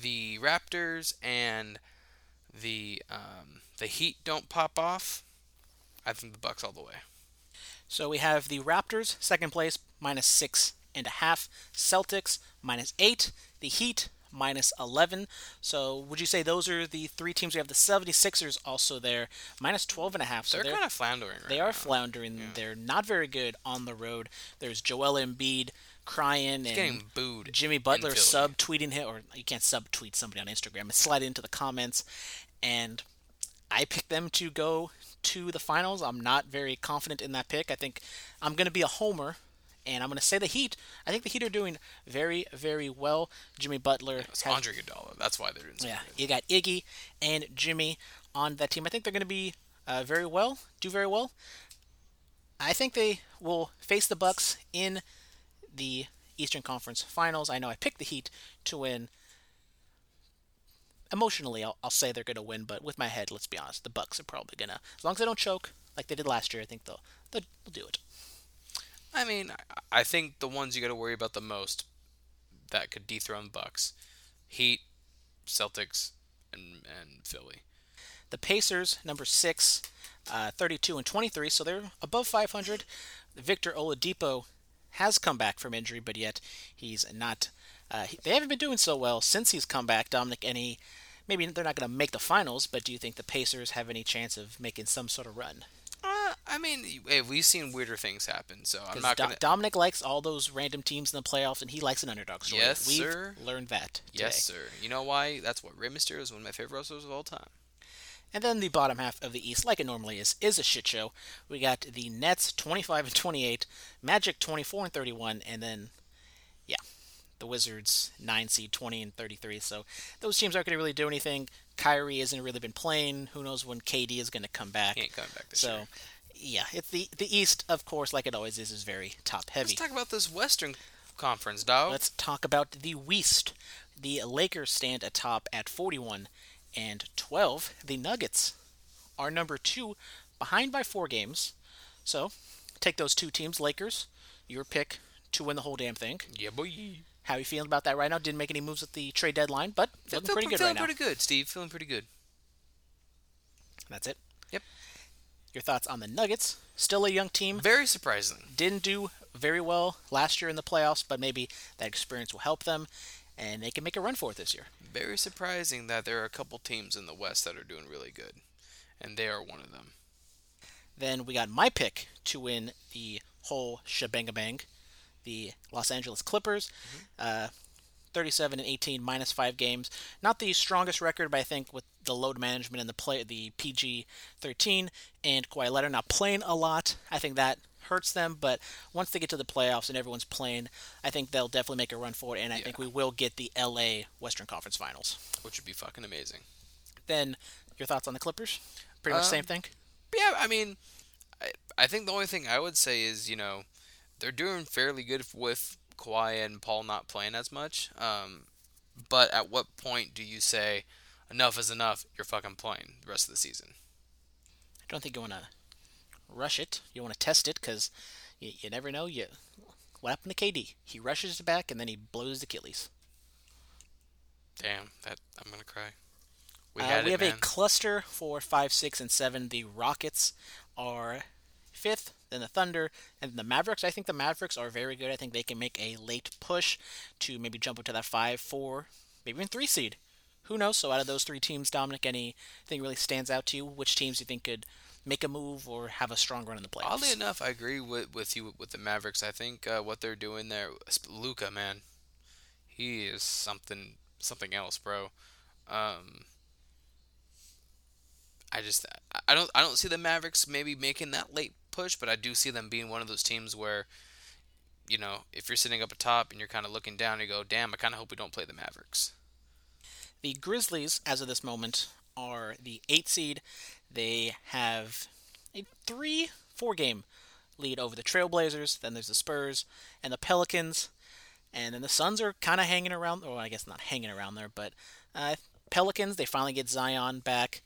the Raptors and the um, the Heat don't pop off, I think the Bucks all the way. So we have the Raptors, second place, minus six and a half. Celtics, minus eight. The Heat, minus 11. So would you say those are the three teams? We have the 76ers also there, minus 12 and a half. So They're they're, kind of floundering right they are now. floundering. They're not very good on the road. There's Joel Embiid crying and getting booed. Jimmy Butler sub tweeting him, or you can't sub tweet somebody on Instagram and slide into the comments. And I picked them to go to the finals. I'm not very confident in that pick. I think I'm going to be a homer And I'm going to say the Heat. I think the Heat are doing very, very well. Jimmy Butler. Has- Andre Iguodala. That's why they're doing so yeah, good. you got Iggy and Jimmy on that team. I think they're going to be uh, very well, do very well. I think they will face the Bucks in the Eastern Conference Finals. I know I picked the Heat to win. Emotionally, I'll, I'll say they're going to win, but with my head, let's be honest, the Bucks are probably going to. As long as they don't choke like they did last year, I think they'll they'll, they'll do it. I mean, I- think the ones you got to worry about the most that could dethrone Bucks, Heat, Celtics, and and Philly. The Pacers, number six, uh, 32 and 23, so they're above 500. Victor Oladipo has come back from injury, but yet he's not. Uh, he- they haven't been doing so well since he's come back, Dominic. Any, maybe they're not going to make the finals, but do you think the Pacers have any chance of making some sort of run? I mean, hey, eh, we've seen weirder things happen, so I'm not Do- gonna. Dominic likes all those random teams in the playoffs, and he likes an underdog story. Yes, We've sir. learned that. yes, sir. You know why? That's what Rey Mysterio is one of my favorite wrestlers of all time. And then the bottom half of the East, like it normally is, is a shit show. We got the Nets 25 and 28, Magic 24 and 31, and then, yeah, the Wizards 9 seed 20 and 33. So those teams aren't going to really do anything. Kyrie hasn't really been playing. Who knows when KD is going to come back? He ain't coming back this so, year. Yeah, it's the the East, of course, like it always is, is very top heavy. Let's talk about this Western Conference, dog. Let's talk about the West. The Lakers stand atop at 41 and 12. The Nuggets are number two, behind by four games. So, take those two teams, Lakers, your pick to win the whole damn thing. yeah, boy. How you feeling about that right now? Didn't make any moves at the trade deadline, but looking pretty good right now. Feeling pretty good, Steve. Feeling pretty good. That's it. Your thoughts on the Nuggets? Still a young team. Very surprising. Didn't do very well last year in the playoffs, but maybe that experience will help them, and they can make a run for it this year. Very surprising that there are a couple teams in the West that are doing really good, and they are one of them. Then we got my pick to win the whole shebang the Los Angeles Clippers. Uh, 37 and 18 minus five games. Not the strongest record, but I think with the load management and the play, the PG 13 and Kawhi Leonard not playing a lot, I think that hurts them. But once they get to the playoffs and everyone's playing, I think they'll definitely make a run for it, and I Yeah. think we will get the LA Western Conference Finals. which would be fucking amazing. Then your thoughts on the Clippers? Pretty much the same Um, thing. Yeah, I mean, I, I think the only thing I would say is, you know, they're doing fairly good with Kawhi and Paul not playing as much. Um, but at what point do you say, enough is enough, you're fucking playing the rest of the season? I don't think you want to rush it. You want to test it because you, you never know. You what happened to KD? He rushes it back and then he blows his Achilles. Damn, that I'm gonna cry. We Uh, we it, have man. a cluster for five, six, and seven. The Rockets are fifth, then the Thunder, and then the Mavericks. I think the Mavericks are very good. I think they can make a late push to maybe jump up to that five, four, maybe even three seed. Who knows? So out of those three teams, Dominic, anything really stands out to you? Which teams do you think could make a move or have a strong run in the playoffs? Oddly enough, I agree with, with you with the Mavericks. I think uh, what they're doing there, Luka, man, he is something something else, bro. Um, I just I don't I don't see the Mavericks maybe making that late push, but I do see them being one of those teams where, you know, if you're sitting up atop and you're kind of looking down, you go, damn, I kind of hope we don't play the Mavericks. The Grizzlies, as of this moment, are the eight seed. They have a three, four game lead over the Trailblazers. Then there's the Spurs and the Pelicans. And then the Suns are kind of hanging around. Well, I guess not hanging around there, but uh, Pelicans, they finally get Zion back.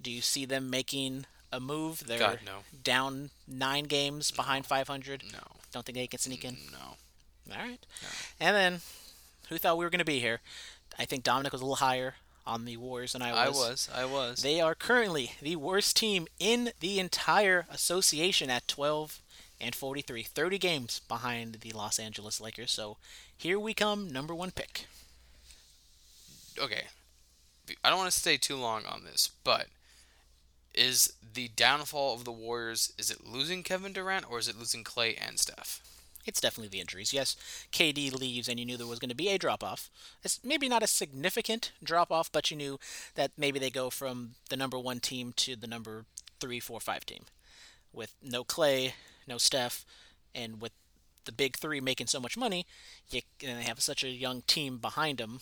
Do you see them making a move? They're God, no. down nine games behind 500. No, Don't think they can sneak in? no. All right. And then, who thought we were going to be here? I think Dominic was a little higher on the Warriors than I was. I was. was, I was. They are currently the worst team in the entire association at 12 and 43, 30 games behind the Los Angeles Lakers. So here we come, number one pick. okay, I don't want to stay too long on this, but is the downfall of the Warriors is it losing Kevin Durant or is it losing Clay and Steph? It's definitely the injuries. Yes, KD leaves, and you knew there was going to be a drop off. It's maybe not a significant drop off, but you knew that maybe they go from the number one team to the number three, four, five team, with no Clay, no Steph, and with the big three making so much money, you and they have such a young team behind them,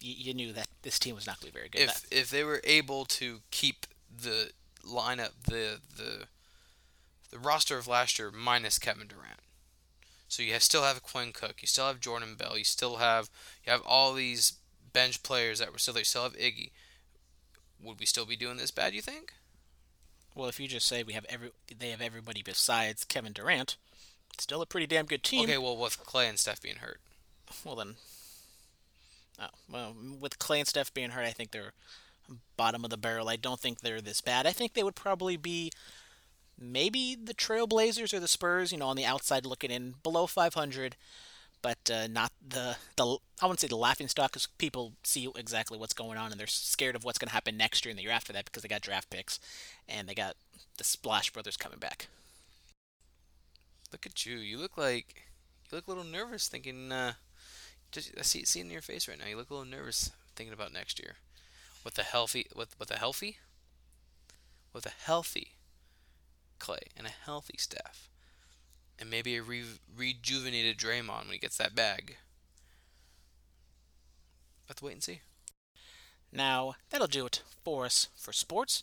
you, you knew that this team was not going to be very good. if if they were able to keep the lineup the the the roster of last year minus Kevin Durant. So you have, still have Quinn Cook, you still have Jordan Bell, you still have you have all these bench players that were still there. You still have Iggy. Would we still be doing this bad? You think? well, if you just say we have every, they have everybody besides Kevin Durant, it's still a pretty damn good team. Okay, well with Clay and Steph being hurt, Well then, oh, well with Clay and Steph being hurt, I think they're bottom of the barrel. I don't think they're this bad. I think they would probably be maybe the Trailblazers or the Spurs, you know, on the outside looking in, below 500, but uh, not the the I wouldn't say the laughing stock because people see exactly what's going on and they're scared of what's going to happen next year and the year after that because they got draft picks and they got the Splash Brothers coming back. look at you. You look like you look a little nervous thinking. Uh, just I see see it in your face right now. You look a little nervous thinking about next year. With a healthy with with a healthy with a healthy Clay and a healthy Steph, and maybe a re- rejuvenated Draymond when he gets that bag. Let's wait and see. Now, that'll do it for us for sports.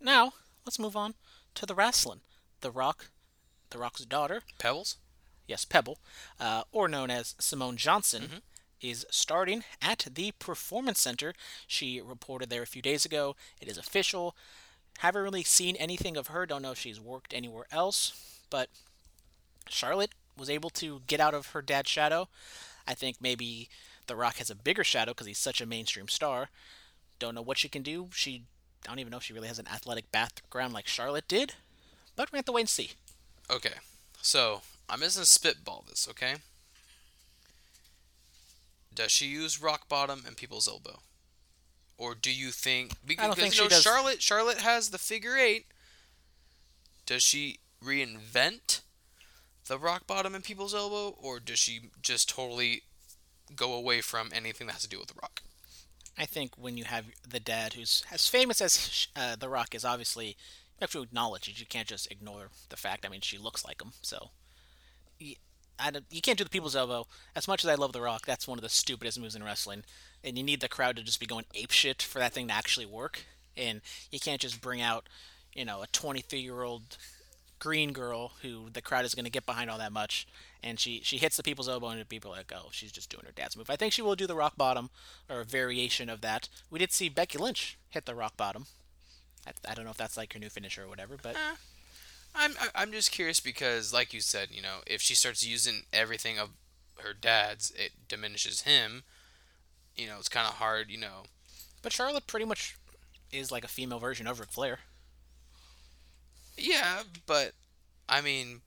Now, let's move on to the wrestling. The Rock, The Rock's daughter, Pebbles. yes, Pebble, uh, or known as Simone Johnson, is starting at the Performance Center. She reported there a few days ago. It is official. Haven't really seen anything of her. Don't know if she's worked anywhere else. But Charlotte was able to get out of her dad's shadow. I think maybe The Rock has a bigger shadow because he's such a mainstream star. Don't know what she can do. She, I don't even know if she really has an athletic background like Charlotte did. But we have to wait and see. Okay, so I'm just gonna spitball this. Okay. Does she use rock bottom and people's elbow, or do you think because don't think you know, she does. Charlotte Charlotte has the figure eight? Does she reinvent the rock bottom and people's elbow, or does she just totally go away from anything that has to do with the rock? I think when you have the dad who's as famous as uh, The Rock is, obviously you have to acknowledge it. You can't just ignore the fact. I mean, she looks like him, so I you can't do the people's elbow. As much as I love The Rock, that's one of the stupidest moves in wrestling, and you need the crowd to just be going ape shit for that thing to actually work. And you can't just bring out, you know, a 23 year old green girl who the crowd is going to get behind all that much. And she she hits the people's elbow and people are like oh she's just doing her dad's move. I think she will do the rock bottom or a variation of that. We did see becky lynch hit the rock bottom. I, I don't know if that's like her new finisher or whatever but I'm I- I'm just curious because, like you said, you know, if she starts using everything of her dad's, it diminishes him. You know, it's kind of hard. You know, but charlotte pretty much is like a female version of Ric flair Yeah, but I mean,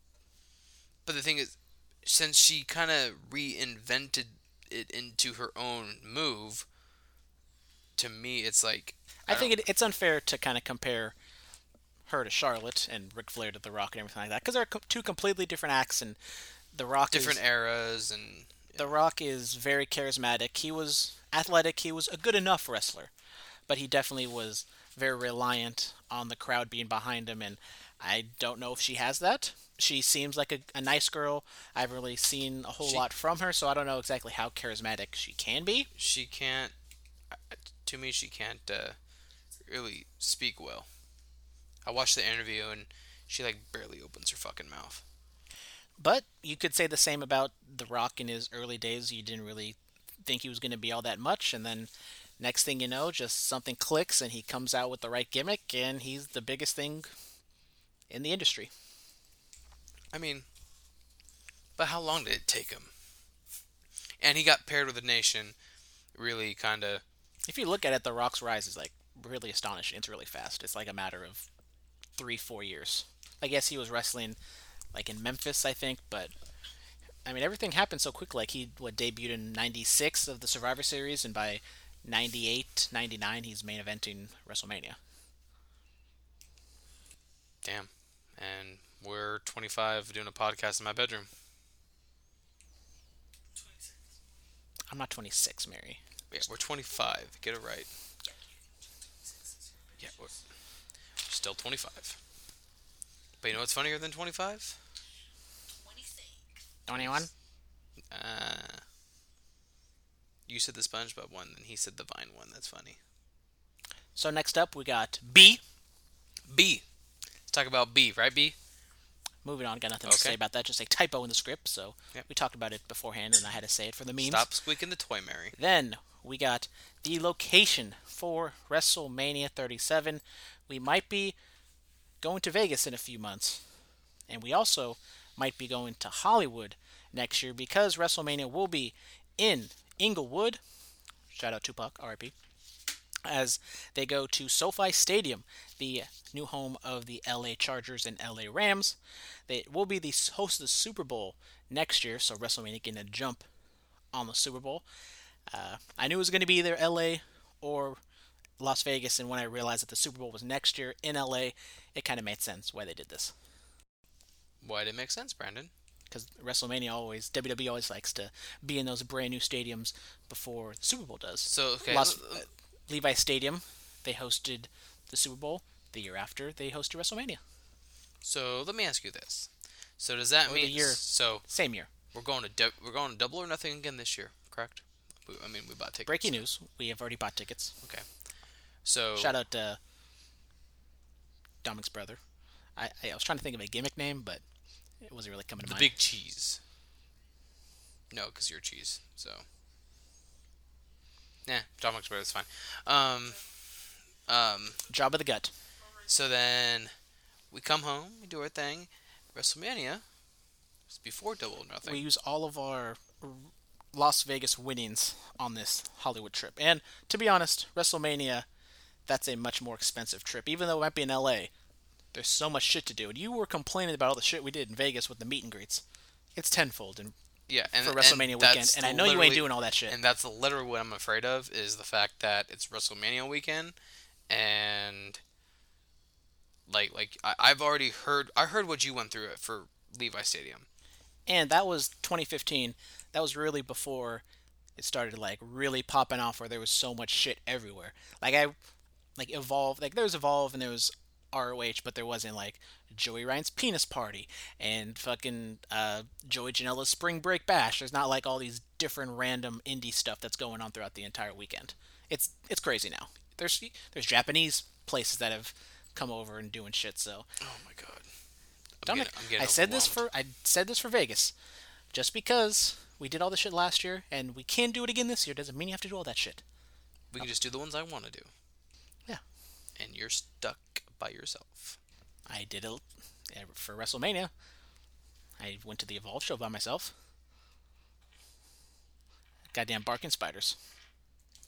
but the thing is, since she kind of reinvented it into her own move, to me, it's like i, don't- think it, it's unfair to kind of compare her to charlotte and Ric flair to the rock and everything like that because they're co- two completely different acts and the rock different is, eras and The Rock is very charismatic. He was athletic. He was a good enough wrestler, but he definitely was very reliant on the crowd being behind him. And I don't know if she has that. She seems like a, a nice girl. I haven't really seen a whole She- lot from her, so I don't know exactly how charismatic she can be. she can't. uh, To me, she can't uh, really speak well. I watched the interview and she like barely opens her fucking mouth. But you could say the same about The Rock in his early days. You didn't really think he was going to be all that much, and then next thing you know, just something clicks and he comes out with the right gimmick, and he's the biggest thing in the industry. I mean, but how long did it take him? And he got paired with the nation, really kind of. If you look at it, The Rock's rise is like really astonishing. It's really fast. It's like a matter of three, four years. I guess he was wrestling like in Memphis, I think, but I mean everything happened so quick. Like he what debuted in '96 of the Survivor Series, and by '98, '99, he's main eventing WrestleMania. Damn. And we're 25 doing a podcast in my bedroom. I'm not 26, Mary. Yeah, we're 25. Get it right. Yeah, we're still 25. But you know what's funnier than 25? 21? Uh, you said the SpongeBob one, then he said the Vine one. That's funny. So next up, we got B. B. Let's talk about B, right? B. Moving on, got nothing to say about that. Just a typo in the script, so Yep. we talked about it beforehand, and I had to say it for the memes. Stop squeaking the toy, Mary. Then we got the location for WrestleMania 37. We might be going to Vegas in a few months, and we also might be going to Hollywood next year because WrestleMania will be in Inglewood. Shout out Tupac, RIP. As they go to SoFi Stadium, the new home of the LA Chargers and LA Rams. They will be the host of the Super Bowl next year, so WrestleMania getting a jump on the Super Bowl. Uh, I knew it was going to be either LA or Las Vegas, and when I realized that the Super Bowl was next year in LA, it kind of made sense why they did this. Why did it make sense, Brandon? Because WrestleMania always, WWE always likes to be in those brand new stadiums before the Super Bowl does. So okay, Las, uh, Levi Stadium, they hosted the Super Bowl. The year after, they hosted WrestleMania. so let me ask you this. So does that Or the mean year. so Same year. we're going to dou- we're going to double or nothing again this year, correct? I mean, we bought tickets. Breaking news: We have already bought tickets. So Shout out to Dominic's brother. I, I was trying to think of a gimmick name, but it wasn't really coming to the mind. big cheese. No, because you're cheese. So. Nah, Dominic's brother's fine. Um, um, Job of the gut. so then we come home, we do our thing. WrestleMania is before Double or Nothing. We use all of our Las Vegas winnings on this Hollywood trip. And to be honest, WrestleMania, that's a much more expensive trip. Even though it might be in LA, there's so much shit to do. And you were complaining about all the shit we did in Vegas with the meet and greets. It's tenfold in, yeah, and for and WrestleMania weekend. And I know you ain't doing all that shit. And that's literally what I'm afraid of is the fact that it's WrestleMania weekend, and like like I, I've already heard I heard what you went through it for Levi Stadium. and that was 2015 that was really before it started like really popping off where there was so much shit everywhere like i like evolve like there was evolve and there was roh but there wasn't like joey ryan's penis party and fucking uh, joey janela's spring break bash there's not like all these different random indie stuff that's going on throughout the entire weekend it's it's crazy now there's there's japanese places that have come over and doing shit so Oh my god. I'm Dominic, getting- I'm getting I said this for I said this for Vegas. Just because we did all this shit last year and we can do it again this year doesn't mean you have to do all that shit. We can just do the ones I want to do. Yeah. And you're stuck by yourself. I did it for WrestleMania. I went to the Evolve show by myself. Goddamn barking spiders.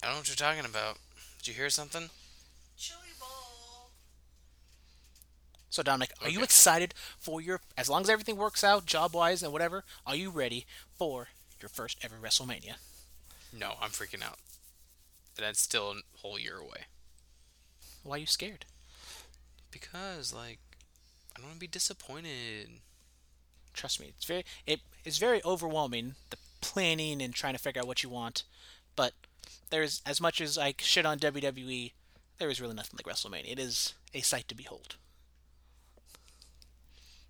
I don't know what you're talking about. Did you hear something? Chili bowl. So Dominic, are you excited for your as long as everything works out job wise and whatever, are you ready for your first ever WrestleMania? No, I'm freaking out. That's still a whole year away. Why are you scared? Because like I don't want to be disappointed. Trust me, it's very it is very overwhelming the planning and trying to figure out what you want. But there's as much as I shit on WWE, there is really nothing like WrestleMania. It is a sight to behold.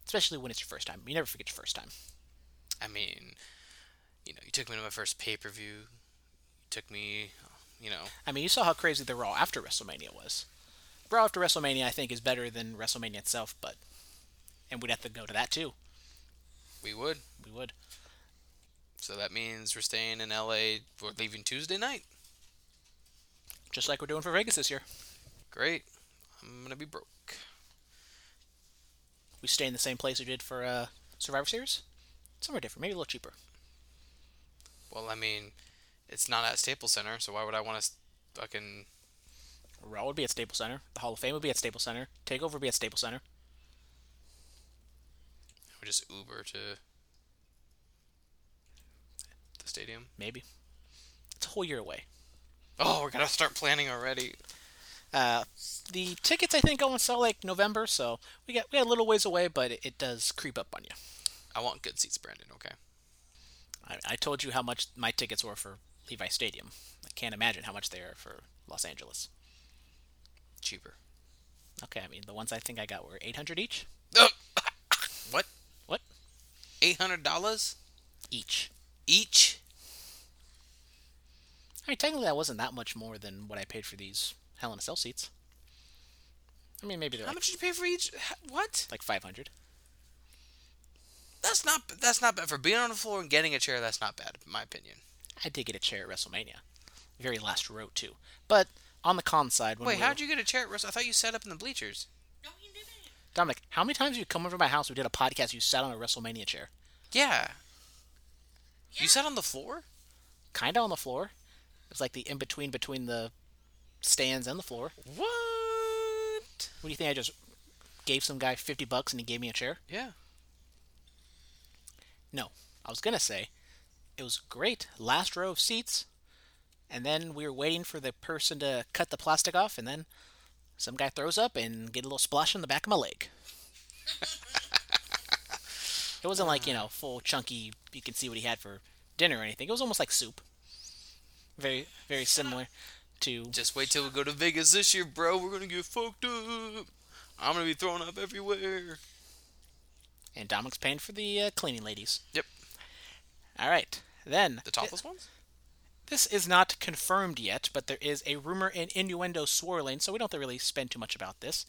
Especially when it's your first time. You never forget your first time. I mean, you know, you took me to my first pay per view. You took me, you know, I mean, you saw how crazy the Raw after WrestleMania was. Raw after WrestleMania, I think, is better than WrestleMania itself, but and we'd have to go to that too. we would. We would. So that means we're staying in LA. We're leaving Tuesday night. Just like we're doing for Vegas this year. Great. I'm gonna be broke. We stay in the same place we did for uh, Survivor Series. Somewhere different, maybe a little cheaper. Well, I mean, it's not at Staples Center, so why would I want to fucking? Raw would be at Staples Center. The Hall of Fame would be at Staples Center. Takeover would be at Staples Center. We just Uber to the stadium. Maybe. It's a whole year away. Oh, we're gonna start planning already. Uh, the tickets, I think, go on sale like November, so we got we got a little ways away, but it, it does creep up on you. I want good seats, Brandon. Okay. I, I told you how much my tickets were for Levi Stadium. I can't imagine how much they are for Los Angeles. Cheaper. Okay, I mean the ones I think I got were eight hundred each. Oh! <coughs> what? What? Eight hundred dollars? each. Each. I mean, technically, that wasn't that much more than what I paid for these Hell in a Cell seats. I mean, maybe they're How like, much did you pay for each? What? like 500. That's not. That's not bad for being on the floor and getting a chair. That's not bad, in my opinion. I did get a chair at WrestleMania. Very last row, too. But on the con side, when Wait, we how'd you get a chair at Wrestle? I thought you sat up in the bleachers. No, he didn't. Dominic, how many times have you come over to my house? We did a podcast. You sat on a WrestleMania chair, Yeah. Yeah. You sat on the floor. kind of on the floor. It was like the in between between the stands and the floor. What? What do you think? I just gave some guy 50 bucks and he gave me a chair? Yeah. No. I was gonna say it was great. Last row of seats, and then we were waiting for the person to cut the plastic off, and then some guy throws up and get a little splash on the back of my leg. <laughs> it wasn't like you know full chunky. You can see what he had for dinner or anything. It was almost like soup. Very very similar to Just wait till we go to Vegas this year, bro. We're gonna get fucked up. I'm gonna be throwing up everywhere. and Dominic's paying for the uh, cleaning ladies. Yep. All right, then The topless ones? This is not confirmed yet, but there is a rumor and innuendo swirling, so we don't really spend too much about this.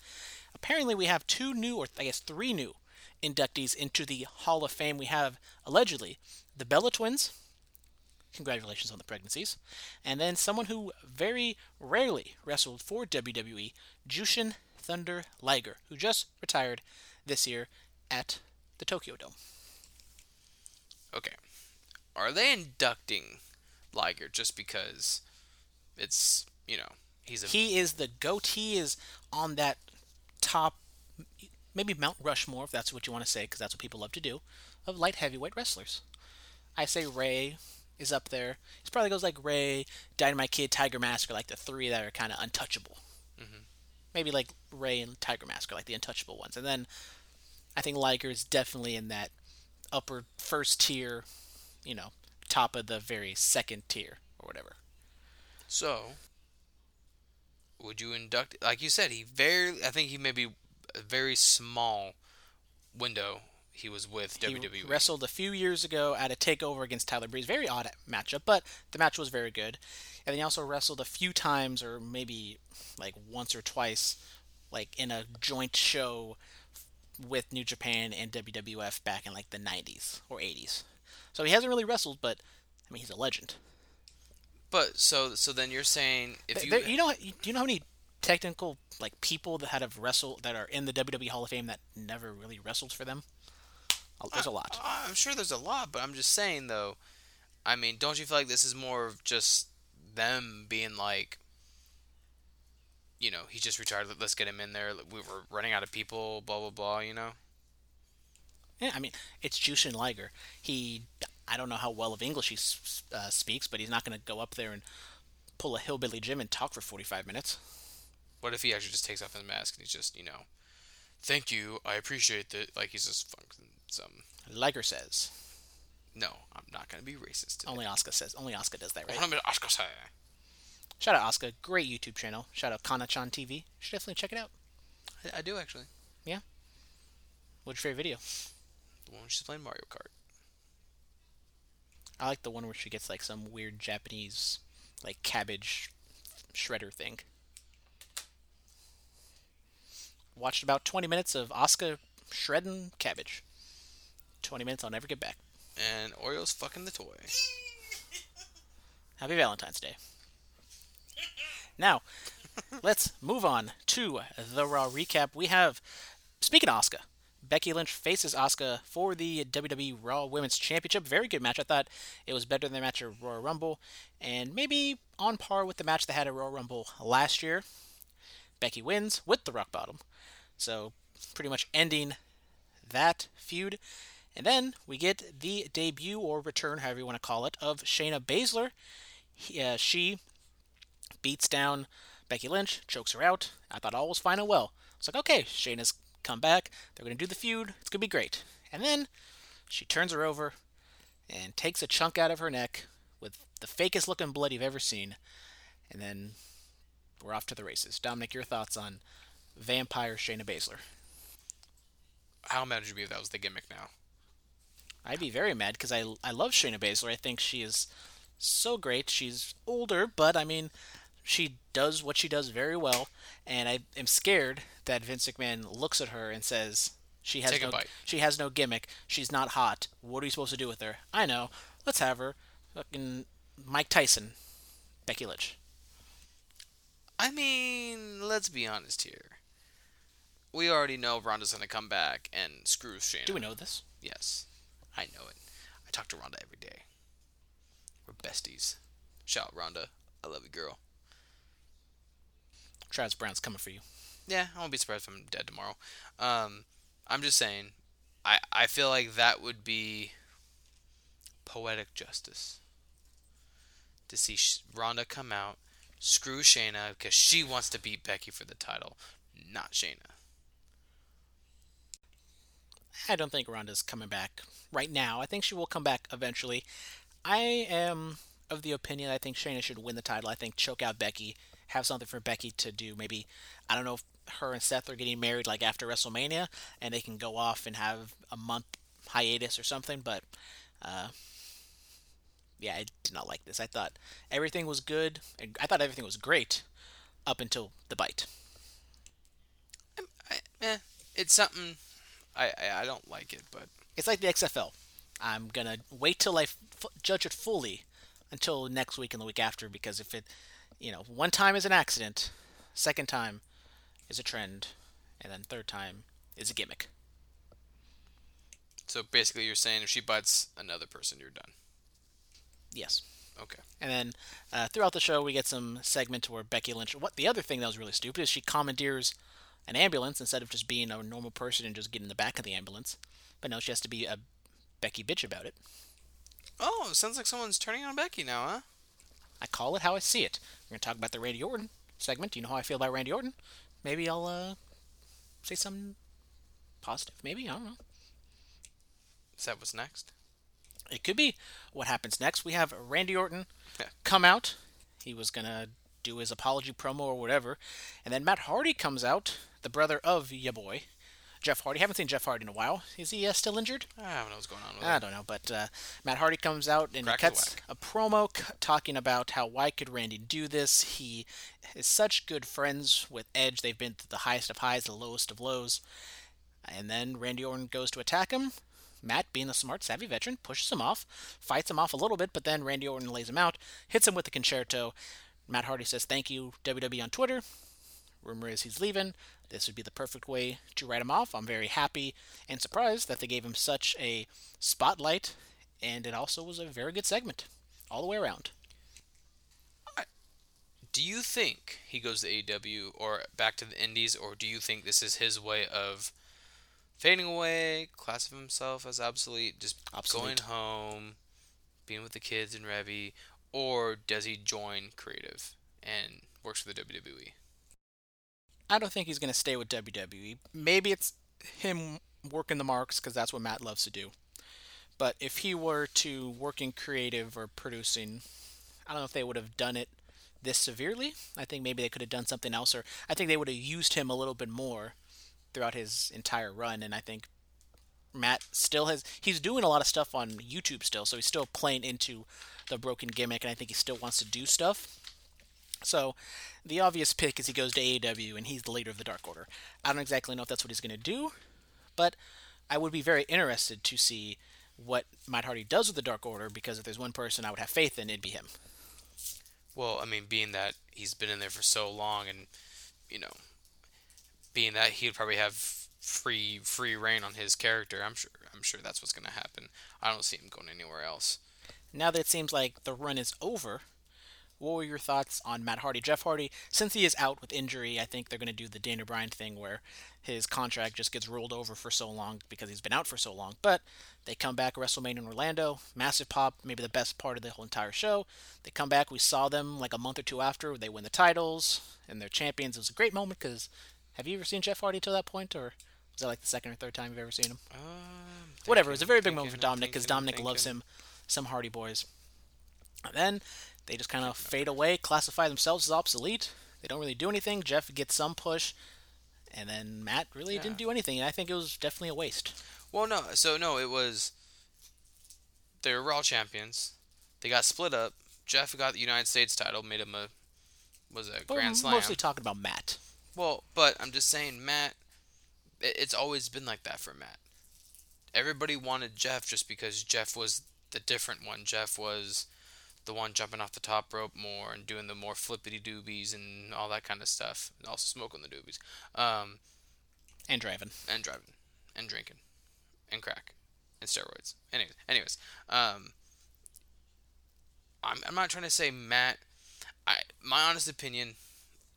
Apparently, we have two new, or I guess three new, inductees into the Hall of Fame. We have, allegedly, the Bella Twins. Congratulations on the pregnancies. And then someone who very rarely wrestled for WWE, Jushin Thunder Liger, who just retired this year at the Tokyo Dome. Okay. Are they inducting Liger just because it's you know he's a he is the goat. He is on that top, maybe Mount Rushmore, if that's what you want to say, because that's what people love to do, of light heavyweight wrestlers. I say Rey is up there. He probably goes like Rey, Dynamite Kid, Tiger Mask are like the three that are kind of untouchable. Mm-hmm. Maybe like Rey and Tiger Mask are like the untouchable ones, and then I think Liger is definitely in that upper first tier, you know, top of the very second tier or whatever. So, would you induct? Like you said, he very. I think he may be a very small window. He was with He WWE. wrestled a few years ago at a takeover against Tyler Breeze. Very odd matchup, but the match was very good. And then he also wrestled a few times, or maybe like once or twice, like in a joint show with New Japan and WWF back in like the 90s or 80s. So he hasn't really wrestled, but I mean he's a legend. But so so then you're saying if you There- you know, do you know how many technical like people that have wrestled that are in the WWE Hall of Fame that never really wrestled for them? There's a lot. I'm sure there's a lot, but I'm just saying though. I mean, don't you feel like this is more of just them being like, you know, he just retired. let- Let's get him in there. We were running out of people. Blah blah blah. You know. Yeah, I mean, it's Jushin Liger. He, I don't know how well of English he uh, speaks, but he's not going to go up there and pull a hillbilly Jim and talk for 45 minutes. What if he actually just takes off his mask and he's just, you know, thank you, I appreciate that. Like he's just fucking some. Liger says. No, I'm not gonna be racist. Today. Only Asuka says. Only Asuka does that, right? Gonna Oscar say. Shout out Asuka. Great YouTube channel. Shout out Kana-chan TV. You should definitely check it out. I, I do actually. Yeah. What's your favorite video? The one she's playing Mario Kart. I like the one where she gets like some weird Japanese, like cabbage shredder thing. Watched about 20 minutes of Asuka shredding cabbage. 20 minutes I'll never get back. And Oreo's fucking the toy. Happy Valentine's Day. Now, let's move on to the Raw recap. We have, speaking of Asuka, Becky Lynch faces Asuka for the WWE Raw Women's Championship. Very good match. I thought it was better than the match at Royal Rumble, and maybe on par with the match they had at Royal Rumble last year. Becky wins with the Rock Bottom, so pretty much ending that feud. And then we get the debut or return, however you want to call it, of Shayna Baszler. He, uh, she beats down Becky Lynch, chokes her out. I thought all was fine and well. It's like, okay, Shayna's come back. They're going to do the feud. It's going to be great. And then she turns her over and takes a chunk out of her neck with the fakest looking blood you've ever seen. And then we're off to the races. Dominic, your thoughts on Vampire Shayna Baszler? How mad would you be if that was the gimmick now? I'd be very mad because I I love Shayna Baszler. I think she is so great. She's older, but I mean, she does what she does very well. And I am scared that Vince McMahon looks at her and says she has Take no she has no gimmick. She's not hot. What are you supposed to do with her? I know. Let's have her. Fucking Mike Tyson, Becky Lynch. I mean, let's be honest here. We already know Ronda's gonna come back and screw Shayna. Do we know this? Yes, I know it. I talk to Ronda every day. We're besties. Shout out Ronda. I love you, girl. Travis Brown's coming for you. Yeah, I won't be surprised if I'm dead tomorrow. Um, I'm just saying, I I feel like that would be poetic justice to see Ronda come out, screw Shayna because she wants to beat Becky for the title, not Shayna. I don't think Ronda's coming back right now. I think she will come back eventually. I am of the opinion I think Shayna should win the title. I think choke out Becky, have something for Becky to do. Maybe I don't know if her and Seth are getting married like after WrestleMania, and they can go off and have a month hiatus or something. But uh, yeah, I did not like this. I thought everything was good. and I thought everything was great up until the bite. I, eh, it's something. I, I I don't like it, but It's like the XFL. I'm gonna wait till I f- judge it fully until next week and the week after because if it, you know, one time is an accident, second time is a trend, and then third time is a gimmick. so basically you're saying if she bites another person, you're done. Yes. Okay. And then uh, throughout the show, we get some segment where Becky Lynch. What the other thing that was really stupid is she commandeers an ambulance instead of just being a normal person and just getting in the back of the ambulance. But now she has to be a Becky bitch about it. Oh, sounds like someone's turning on Becky now, huh? I call it how I see it. We're going to talk about the Randy Orton segment. Do you know how I feel about Randy Orton? Maybe I'll uh, say something positive. Maybe. I don't know. Is that what's next? It could be what happens next. We have Randy Orton Yeah. come out. He was going to do his apology promo or whatever. And then Matt Hardy comes out, the brother of ya boy, Jeff Hardy. Haven't seen Jeff Hardy in a while. Is he uh, still injured? I don't know what's going on with I it. don't know, but uh, Matt Hardy comes out and Crack cuts a promo c- talking about how why could Randy do this? He is such good friends with Edge. They've been through the highest of highs, the lowest of lows. And then Randy Orton goes to attack him. Matt, being a smart, savvy veteran, pushes him off, fights him off a little bit, but then Randy Orton lays him out, hits him with the concerto. Matt Hardy says thank you WWE on Twitter. Rumor is he's leaving. This would be the perfect way to write him off. I'm very happy and surprised that they gave him such a spotlight, and it also was a very good segment all the way around. Do you think he goes to AEW or back to the Indies, or do you think this is his way of fading away, classifying himself as obsolete, just Obsolete. going home, being with the kids and Reby, or does he join creative and works for the? WWE? I don't think he's going to stay with WWE. Maybe it's him working the marks because that's what Matt loves to do. But if he were to work in creative or producing, I don't know if they would have done it this severely. I think maybe they could have done something else, or I think they would have used him a little bit more throughout his entire run. And I think Matt still has he's doing a lot of stuff on YouTube still, so he's still playing into the broken gimmick, and I think he still wants to do stuff. So, the obvious pick is he goes to AEW and he's the leader of the Dark Order. I don't exactly know if that's what he's going to do, but I would be very interested to see what Matt Hardy does with the Dark Order because if there's one person I would have faith in, it'd be him. Well, I mean, being that he's been in there for so long, and you know, being that he'd probably have free free reign on his character, I'm sure I'm sure that's what's going to happen. I don't see him going anywhere else. Now that it seems like the run is over, what were your thoughts on Matt Hardy? Jeff Hardy, since he is out with injury, I think they're going to do the Daniel Bryan thing where his contract just gets rolled over for so long because he's been out for so long. But they come back WrestleMania in Orlando, massive pop, maybe the best part of the whole entire show. They come back, we saw them like a month or two after, they win the titles and they're champions. It was a great moment because have you ever seen Jeff Hardy till that point, or was that like the second or third time you've ever seen him? Um, Whatever. It was a very big moment for Dominic because thinking, Dominic loves him. Some Hardy Boys. And then they just kind of fade away, classify themselves as obsolete. They don't really do anything. Jeff gets some push, and then Matt really Yeah. didn't do anything. And I think it was definitely a waste. Well, no. So no, it was they were Raw champions. They got split up. Jeff got the United States title, made him a was a But Grand we're Slam. mostly talking about Matt. Well, but I'm just saying, Matt. it- It's always been like that for Matt. Everybody wanted Jeff just because Jeff was the different one. Jeff was the one jumping off the top rope more and doing the more flippity doobies and all that kind of stuff, and also smoking the doobies, um, And driving. and driving, and drinking, and crack, and steroids. Anyways, anyways, um, I'm I'm not trying to say Matt. I my honest opinion,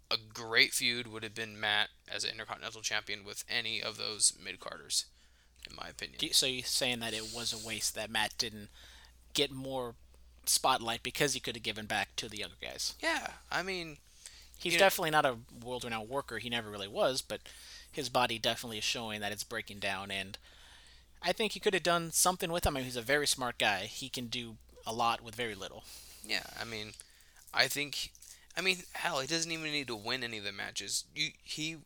a great feud would have been Matt as an Intercontinental Champion with any of those mid carders, in my opinion. So you're saying that it was a waste that Matt didn't get more spotlight because he could have given back to the other guys. yeah, I mean, He's You know- definitely not a world-renowned worker. He never really was, but his body definitely is showing that it's breaking down. And I think he could have done something with him. I mean, he's a very smart guy. He can do a lot with very little. yeah, I mean, I think, I mean, hell, he doesn't even need to win any of the matches. You, he,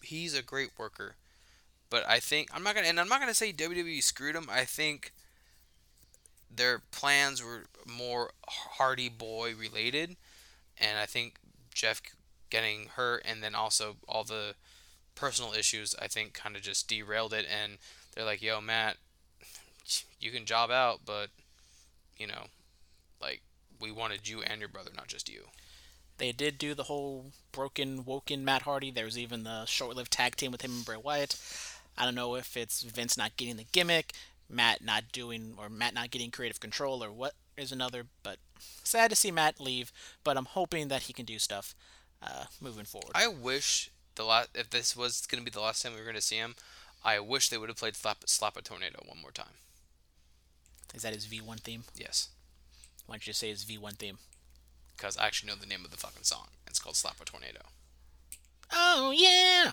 he's a great worker, but I think I'm not gonna, and I'm not gonna say WWE screwed him. I think their plans were more Hardy Boy related, and I think Jeff getting hurt and then also all the personal issues I think kind of just derailed it and they're like, "Yo, Matt, you can job out, but you know, like we wanted you and your brother, not just you." They did do the whole broken, woken Matt Hardy. There was even the short-lived tag team with him and Bray Wyatt. I don't know if it's Vince not getting the gimmick, Matt not doing, or Matt not getting creative control, or what is another. But sad to see Matt leave. But I'm hoping that he can do stuff uh, moving forward. I wish the last if this was going to be the last time we were going to see him, I wish they would have played Slap, Slap a Tornado one more time. Is that his V1 theme? Yes, Why don't you say his V1 theme? because I actually know the name of the fucking song. It's called Slap a Tornado. Oh yeah.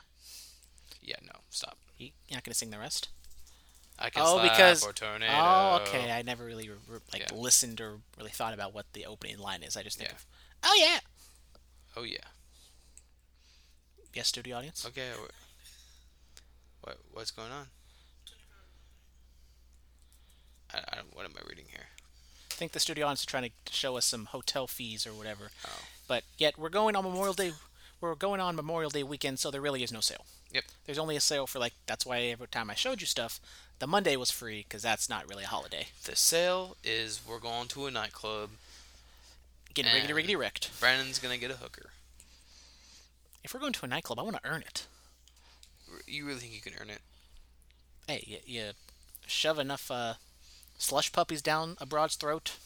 Yeah, no, stop. You- You're not gonna sing the rest? I can Oh, slap because a tornado. oh, uh, okay. I never really re- like Yeah. listened or really thought about what the opening line is. I just think Yeah. of oh yeah. Oh yeah. Yes, studio audience. Okay. What what's going on? I, I what am I reading here? I think the studio audience is trying to show us some hotel fees or whatever. Oh. But yet we're going on Memorial Day. We're going on Memorial Day weekend, so there really is no sale. Yep. There's only a sale for like that's why every time I showed you stuff, the Monday was free because that's not really a holiday. The sale is we're going to a nightclub. Getting And- riggedy riggedy wrecked. Brandon's gonna get a hooker. If we're going to a nightclub, I want to earn it. You really think you can earn it? Hey, you, you shove enough uh, slush puppies down a broad's throat,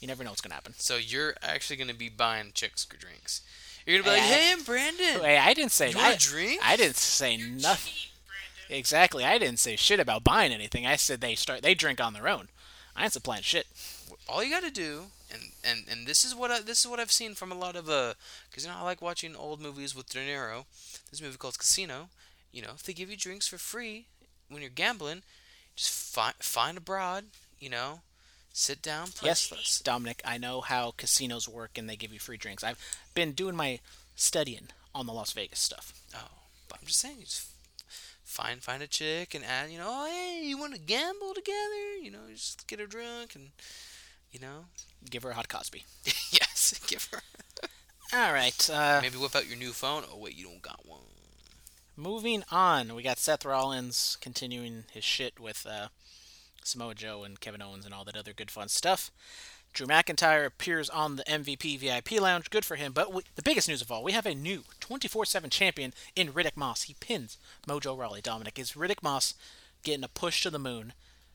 you never know what's gonna happen. So you're actually gonna be buying chicks drinks. You're gonna be like, Hey, I- "Hey, I'm Brandon. Hey, I didn't say You want I, a drink? I didn't say nothing. Exactly, I didn't say shit about buying anything. I said they start they drink on their own. I ain't supplying shit. all you got to do and, and and this is what I, this is what I've seen from a lot of uh cuz you know I like watching old movies with De Niro. This movie called Casino, you know, if they give you drinks for free when you're gambling, just find find a broad, you know, sit down, play Yes, Dominic, I know how casinos work and they give you free drinks. I've been doing my studying on the Las Vegas stuff. Oh, but I'm just saying, you just find find a chick and add, you know, oh hey, you want to gamble together? You know, just get her drunk and you know, Give her a hot Cosby. <laughs> yes, <laughs> give her <laughs> All right, uh, maybe whip out your new phone. Oh wait, you don't got one. moving on. We got Seth Rollins continuing his shit with uh, Samoa Joe and Kevin Owens and all that other good fun stuff. Drew McIntyre appears on the MVP VIP lounge. Good for him. But we, the biggest news of all, we have a new 24/7 champion in Riddick Moss. He pins Mojo Rawley. Dominic is Riddick Moss getting a push to the moon,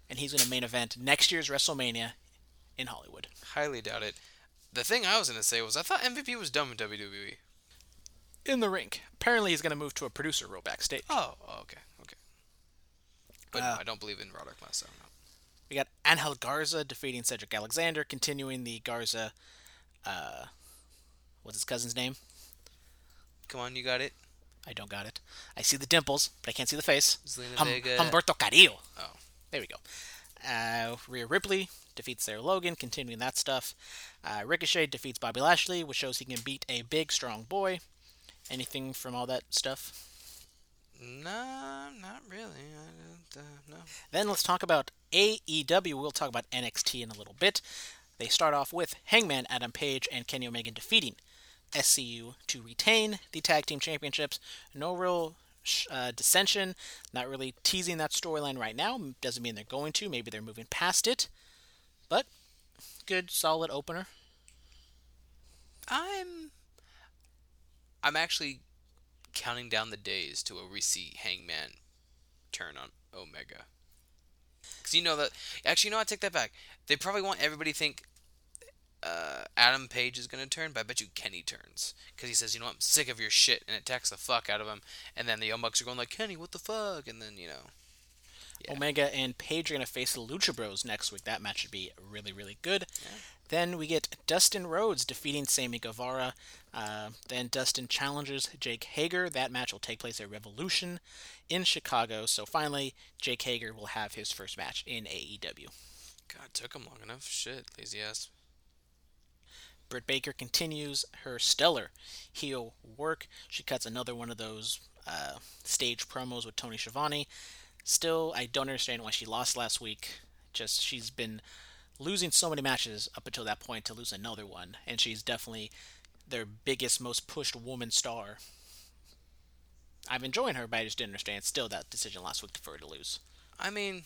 and he's going to main event next year's WrestleMania in Hollywood. Highly doubt it. The thing I was gonna say was I thought MVP was with E. WWE. In the rink. Apparently, he's going to move to a producer role backstage. Oh, oh, okay, okay. But Uh, no, I don't believe in Roderick Moss. So no. We got Angel Garza defeating Cedric Alexander, continuing the Garza. Uh, what's his cousin's name? Come on, you got it. I don't got it. I see the dimples, but I can't see the face. Zelina Hum- Vega. Humberto Carrillo. Oh. There we go. Uh, Rhea Ripley defeats Sarah Logan, continuing that stuff. Uh, Ricochet defeats Bobby Lashley, which shows he can beat a big, strong boy. Anything from all that stuff? No, not really. I don't, uh, no. Then let's talk about AEW. We'll talk about NXT in a little bit. They start off with Hangman Adam Page and Kenny Omega defeating SCU to retain the tag team championships. No real uh, dissension, not really teasing that storyline right now. Doesn't mean they're going to. Maybe they're moving past it. But good, solid opener. I'm. I'm actually counting down the days to a we see Hangman turn on Omega. Because you know that. Actually, you know. I take that back. They probably want everybody to think uh, Adam Page is going to turn, but I bet you Kenny turns. Because he says, you know what, I'm sick of your shit, and it attacks the fuck out of him. And then the Young Bucks are going like, Kenny, what the fuck? And then, you know. Yeah. Omega and Page are going to face the Lucha Bros next week. That match should be really, really good. Then we get Dustin Rhodes defeating Sammy Guevara. Uh, then Dustin challenges Jake Hager. That match will take place at Revolution in Chicago. So finally, Jake Hager will have his first match in AEW. God, took him long enough. Shit, lazy ass. Britt Baker continues her stellar heel work. She cuts another one of those uh, stage promos with Tony Schiavone. Still, I don't understand why she lost last week. Just she's been losing so many matches up until that point to lose another one, and she's definitely their biggest, most pushed woman star. I'm enjoying her, but I just didn't understand still that decision last week for her to lose. I mean,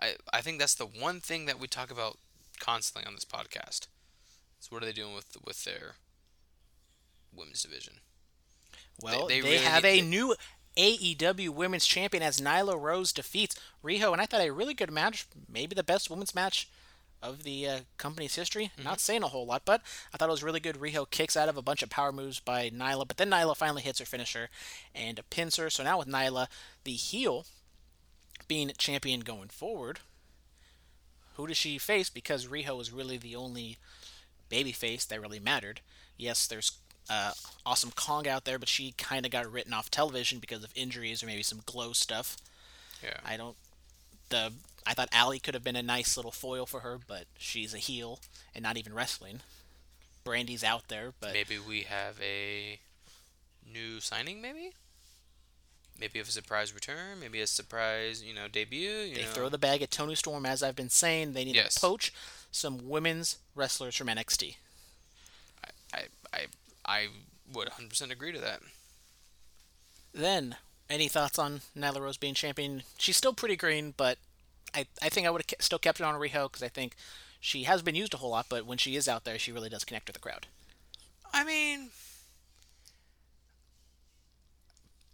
I I think that's the one thing that we talk about constantly on this podcast. So what are they doing with with their women's division? Well, they they, really have a to- new AEW Women's Champion as Nyla Rose defeats Riho, and I thought a really good match, maybe the best women's match of the uh, company's history. Mm-hmm. Not saying a whole lot, but I thought it was really good. Riho kicks out of a bunch of power moves by Nyla, but then Nyla finally hits her finisher and pins her. So now with Nyla, the heel, being champion going forward, who does she face? Because Riho is really the only babyface that really mattered. Yes, there's uh, Awesome Kong out there, but she kind of got written off television because of injuries or maybe some GLOW stuff. Yeah. I don't. The I thought Allie could have been a nice little foil for her, but she's a heel and not even wrestling. Brandi's out there, but maybe we have a new signing. Maybe. Maybe a surprise return. Maybe a surprise, you know, debut. You they know. throw the bag at Toni Storm, as I've been saying. They need Yes. to poach some women's wrestlers from NXT. I I I would 100% agree to that. Then, any thoughts on Nyla Rose being champion? She's still pretty green, but I, I think I would have still kept it on Riho because I think she has been used a whole lot, but when she is out there, she really does connect with the crowd. I mean,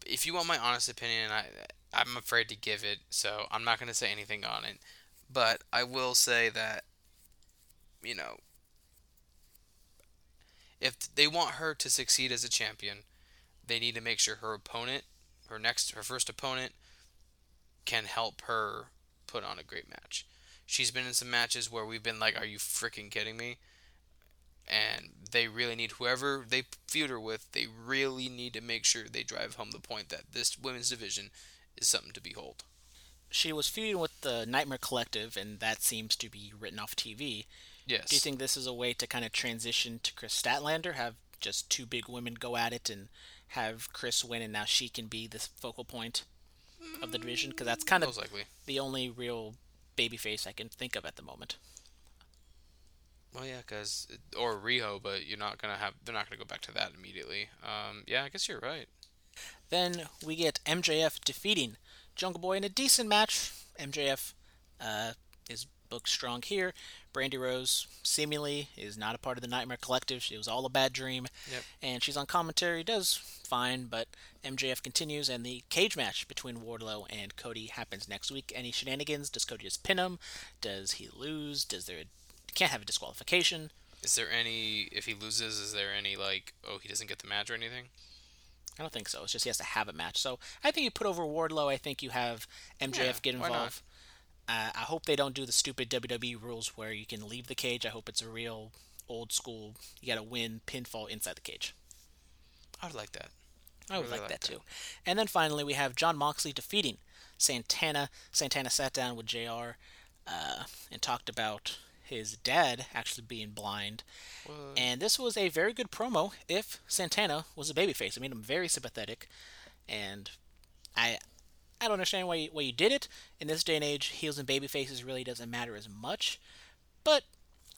if you want my honest opinion, I I'm afraid to give it, so I'm not going to say anything on it. But I will say that, you know, if they want her to succeed as a champion, they need to make sure her opponent, her next, her first opponent, can help her put on a great match. She's been in some matches where we've been like, "Are you freaking kidding me?" and they really need whoever they feud her with. They really need to make sure they drive home the point that this women's division is something to behold. She was feuding with the Nightmare Collective, and that seems to be written off TV. Yes. Do you think this is a way to kind of transition to Kris Statlander, have just two big women go at it, and have Kris win, and now she can be the focal point of the division? Because that's kind of most likely? the only real babyface I can think of at the moment. Well, yeah, because or Riho, but you're not gonna have. They're not gonna go back to that immediately. Um, yeah, I guess you're right. Then we get MJF defeating Jungle Boy in a decent match. MJF uh, is booked strong here. Brandi Rhodes seemingly is not a part of the Nightmare Collective. It was all a bad dream. Yep. And she's on commentary, does fine, but MJF continues, and the cage match between Wardlow and Cody happens next week. Any shenanigans? Does Cody just pin him? Does he lose? Does there can't have a disqualification? Is there any? If he loses, is there any like? Oh, he doesn't get the match or anything? I don't think so. It's just he has to have a match. So I think you put over Wardlow. I think you have MJF Yeah, get why not? involved. Uh, I hope they don't do the stupid WWE rules where you can leave the cage. I hope it's a real old school. You got to win pinfall inside the cage. I would like that. I would really like, like that, that. too. And then finally we have Jon Moxley defeating Santana. Santana sat down with Jr. Uh, and talked about his dad actually being blind. What? And this was a very good promo if Santana was a babyface. I made him very sympathetic. and I I don't understand why you, why you did it. In this day and age, heels and baby faces really doesn't matter as much. But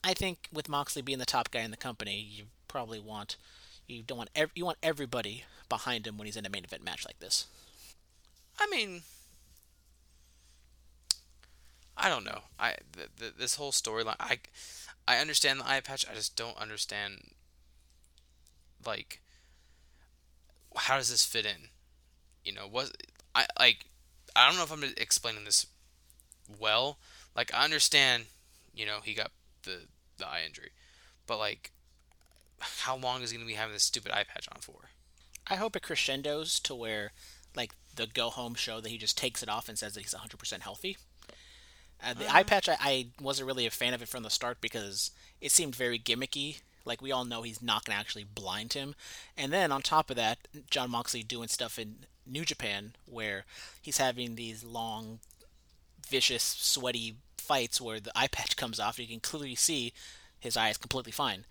I think with Moxley being the top guy in the company, you probably want you don't want ev- you want everybody behind him when he's in a main event match like this. I mean, I don't know. I th- th- this whole storyline. I I understand the eye patch. I just don't understand. Like, how does this fit in? You know, what I like. I don't know if I'm explaining this well. Like, I understand. You know, he got the the eye injury, but like, how long is he gonna be having this stupid eye patch on for? I hope it crescendos to where like the go home show that he just takes it off and says that he's 100% healthy. Uh, the eye patch, I, I wasn't really a fan of it from the start because it seemed very gimmicky. Like we all know he's not going to actually blind him. And then on top of that, Jon Moxley doing stuff in New Japan where he's having these long, vicious, sweaty fights where the eye <laughs> patch comes off. And you can clearly see his eye is completely fine.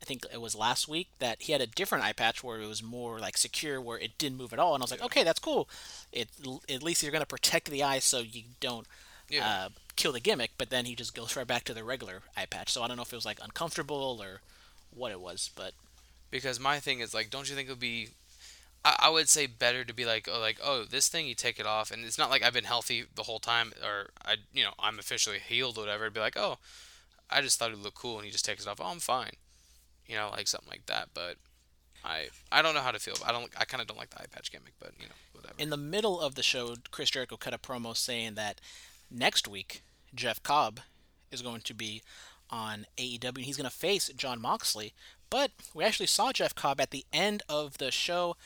I think it was last week that he had a different eye patch where it was more like secure, where it didn't move at all. And I was like, okay, that's cool. It at least you're going to protect the eye so you don't Yeah. uh, kill the gimmick. But then he just goes right back to the regular eye patch. So I don't know if it was like uncomfortable or what it was, but because my thing is like don't you think it would be I, would say better to be like oh like oh this thing you take it off and it's not like I've been healthy the whole time or I you know I'm officially healed or whatever It'd be like oh I just thought it looked cool and he just takes it off oh I'm fine you know like something like that but I I don't know how to feel I don't I kind of don't like the eye patch gimmick but you know whatever in the middle of the show, Chris Jericho cut a promo saying that next week Jeff Cobb is going to be on AEW and he's going to face Jon Moxley. But we actually saw Jeff Cobb at the end of the show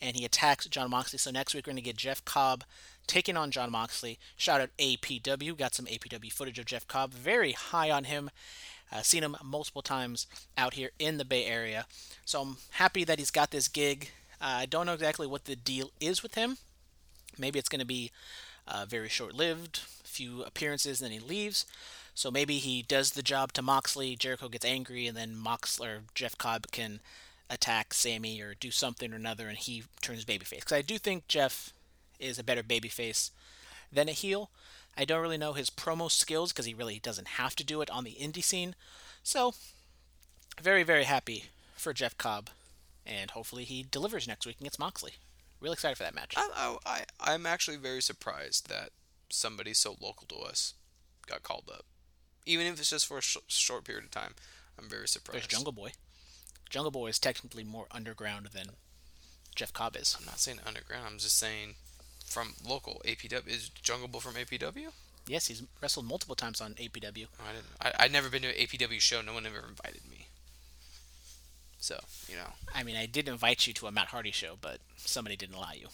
and he attacks Jon Moxley. So next week we're going to get Jeff Cobb taking on Jon Moxley. Shout out APW. Got some APW footage of Jeff Cobb. Very high on him. Uh, seen him multiple times out here in the Bay Area. So I'm happy that he's got this gig. Uh, I don't know exactly what the deal is with him. Maybe it's going to be uh, very short lived, few appearances, and then he leaves. So maybe he does the job to Moxley, Jericho gets angry, and then Moxley or Jeff Cobb can attack Sammy or do something or another, and he turns babyface. Because I do think Jeff is a better babyface than a heel. I don't really know his promo skills because he really doesn't have to do it on the indie scene. So, very, very happy for Jeff Cobb, and hopefully he delivers next week against Moxley. Really excited for that match. I I- I'm actually very surprised that somebody so local to us got called up even if it's just for a sh- short period of time I'm very surprised There's Jungle Boy. Jungle Boy is technically more underground than Jeff Cobb is. I'm not saying underground. I'm just saying from local APW. Is Jungle Boy from APW? Yes, he's wrestled multiple times on APW. Oh, I didn't. I, I'd never been to an APW show. No one ever invited me. So you know, I mean, I did invite you to a Matt Hardy show, but somebody didn't allow you.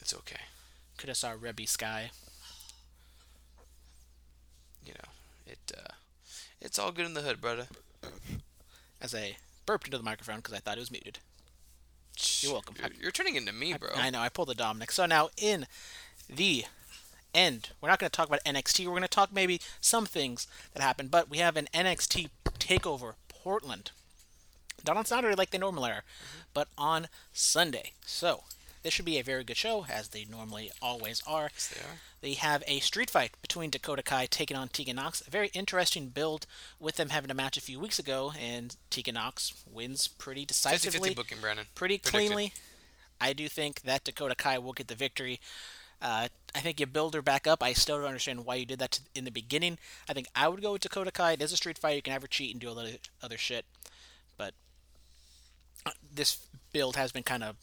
it's okay. Could have saw Reby Sky. You know, it. Uh, it's all good in the hood, brother. <coughs> as I burped into the microphone because I thought it was muted. You're welcome. You're, you're turning into me, bro. I know, I pulled the Dominic. So now in the end, we're not going to talk about NXT. We're going to talk maybe some things that happened, but we have an NXT takeover Portland. Not on Saturday like they normally are, but on Sunday. So this should be a very good show, as they normally always are. Yes, they are. They have a street fight between Dakota Kai taking on Tegan Nox. A very interesting build with them having a match a few weeks ago, and Tegan Nox wins pretty 50-50 decisively, booking, Brandon. pretty Predicted. cleanly. I do think that Dakota Kai will get the victory. Uh, I think you build her back up. I still don't understand why you did that to, in the beginning. I think I would go with Dakota Kai. It is a street fight. You can have her cheat and do a little other shit. But uh, this build has been kind of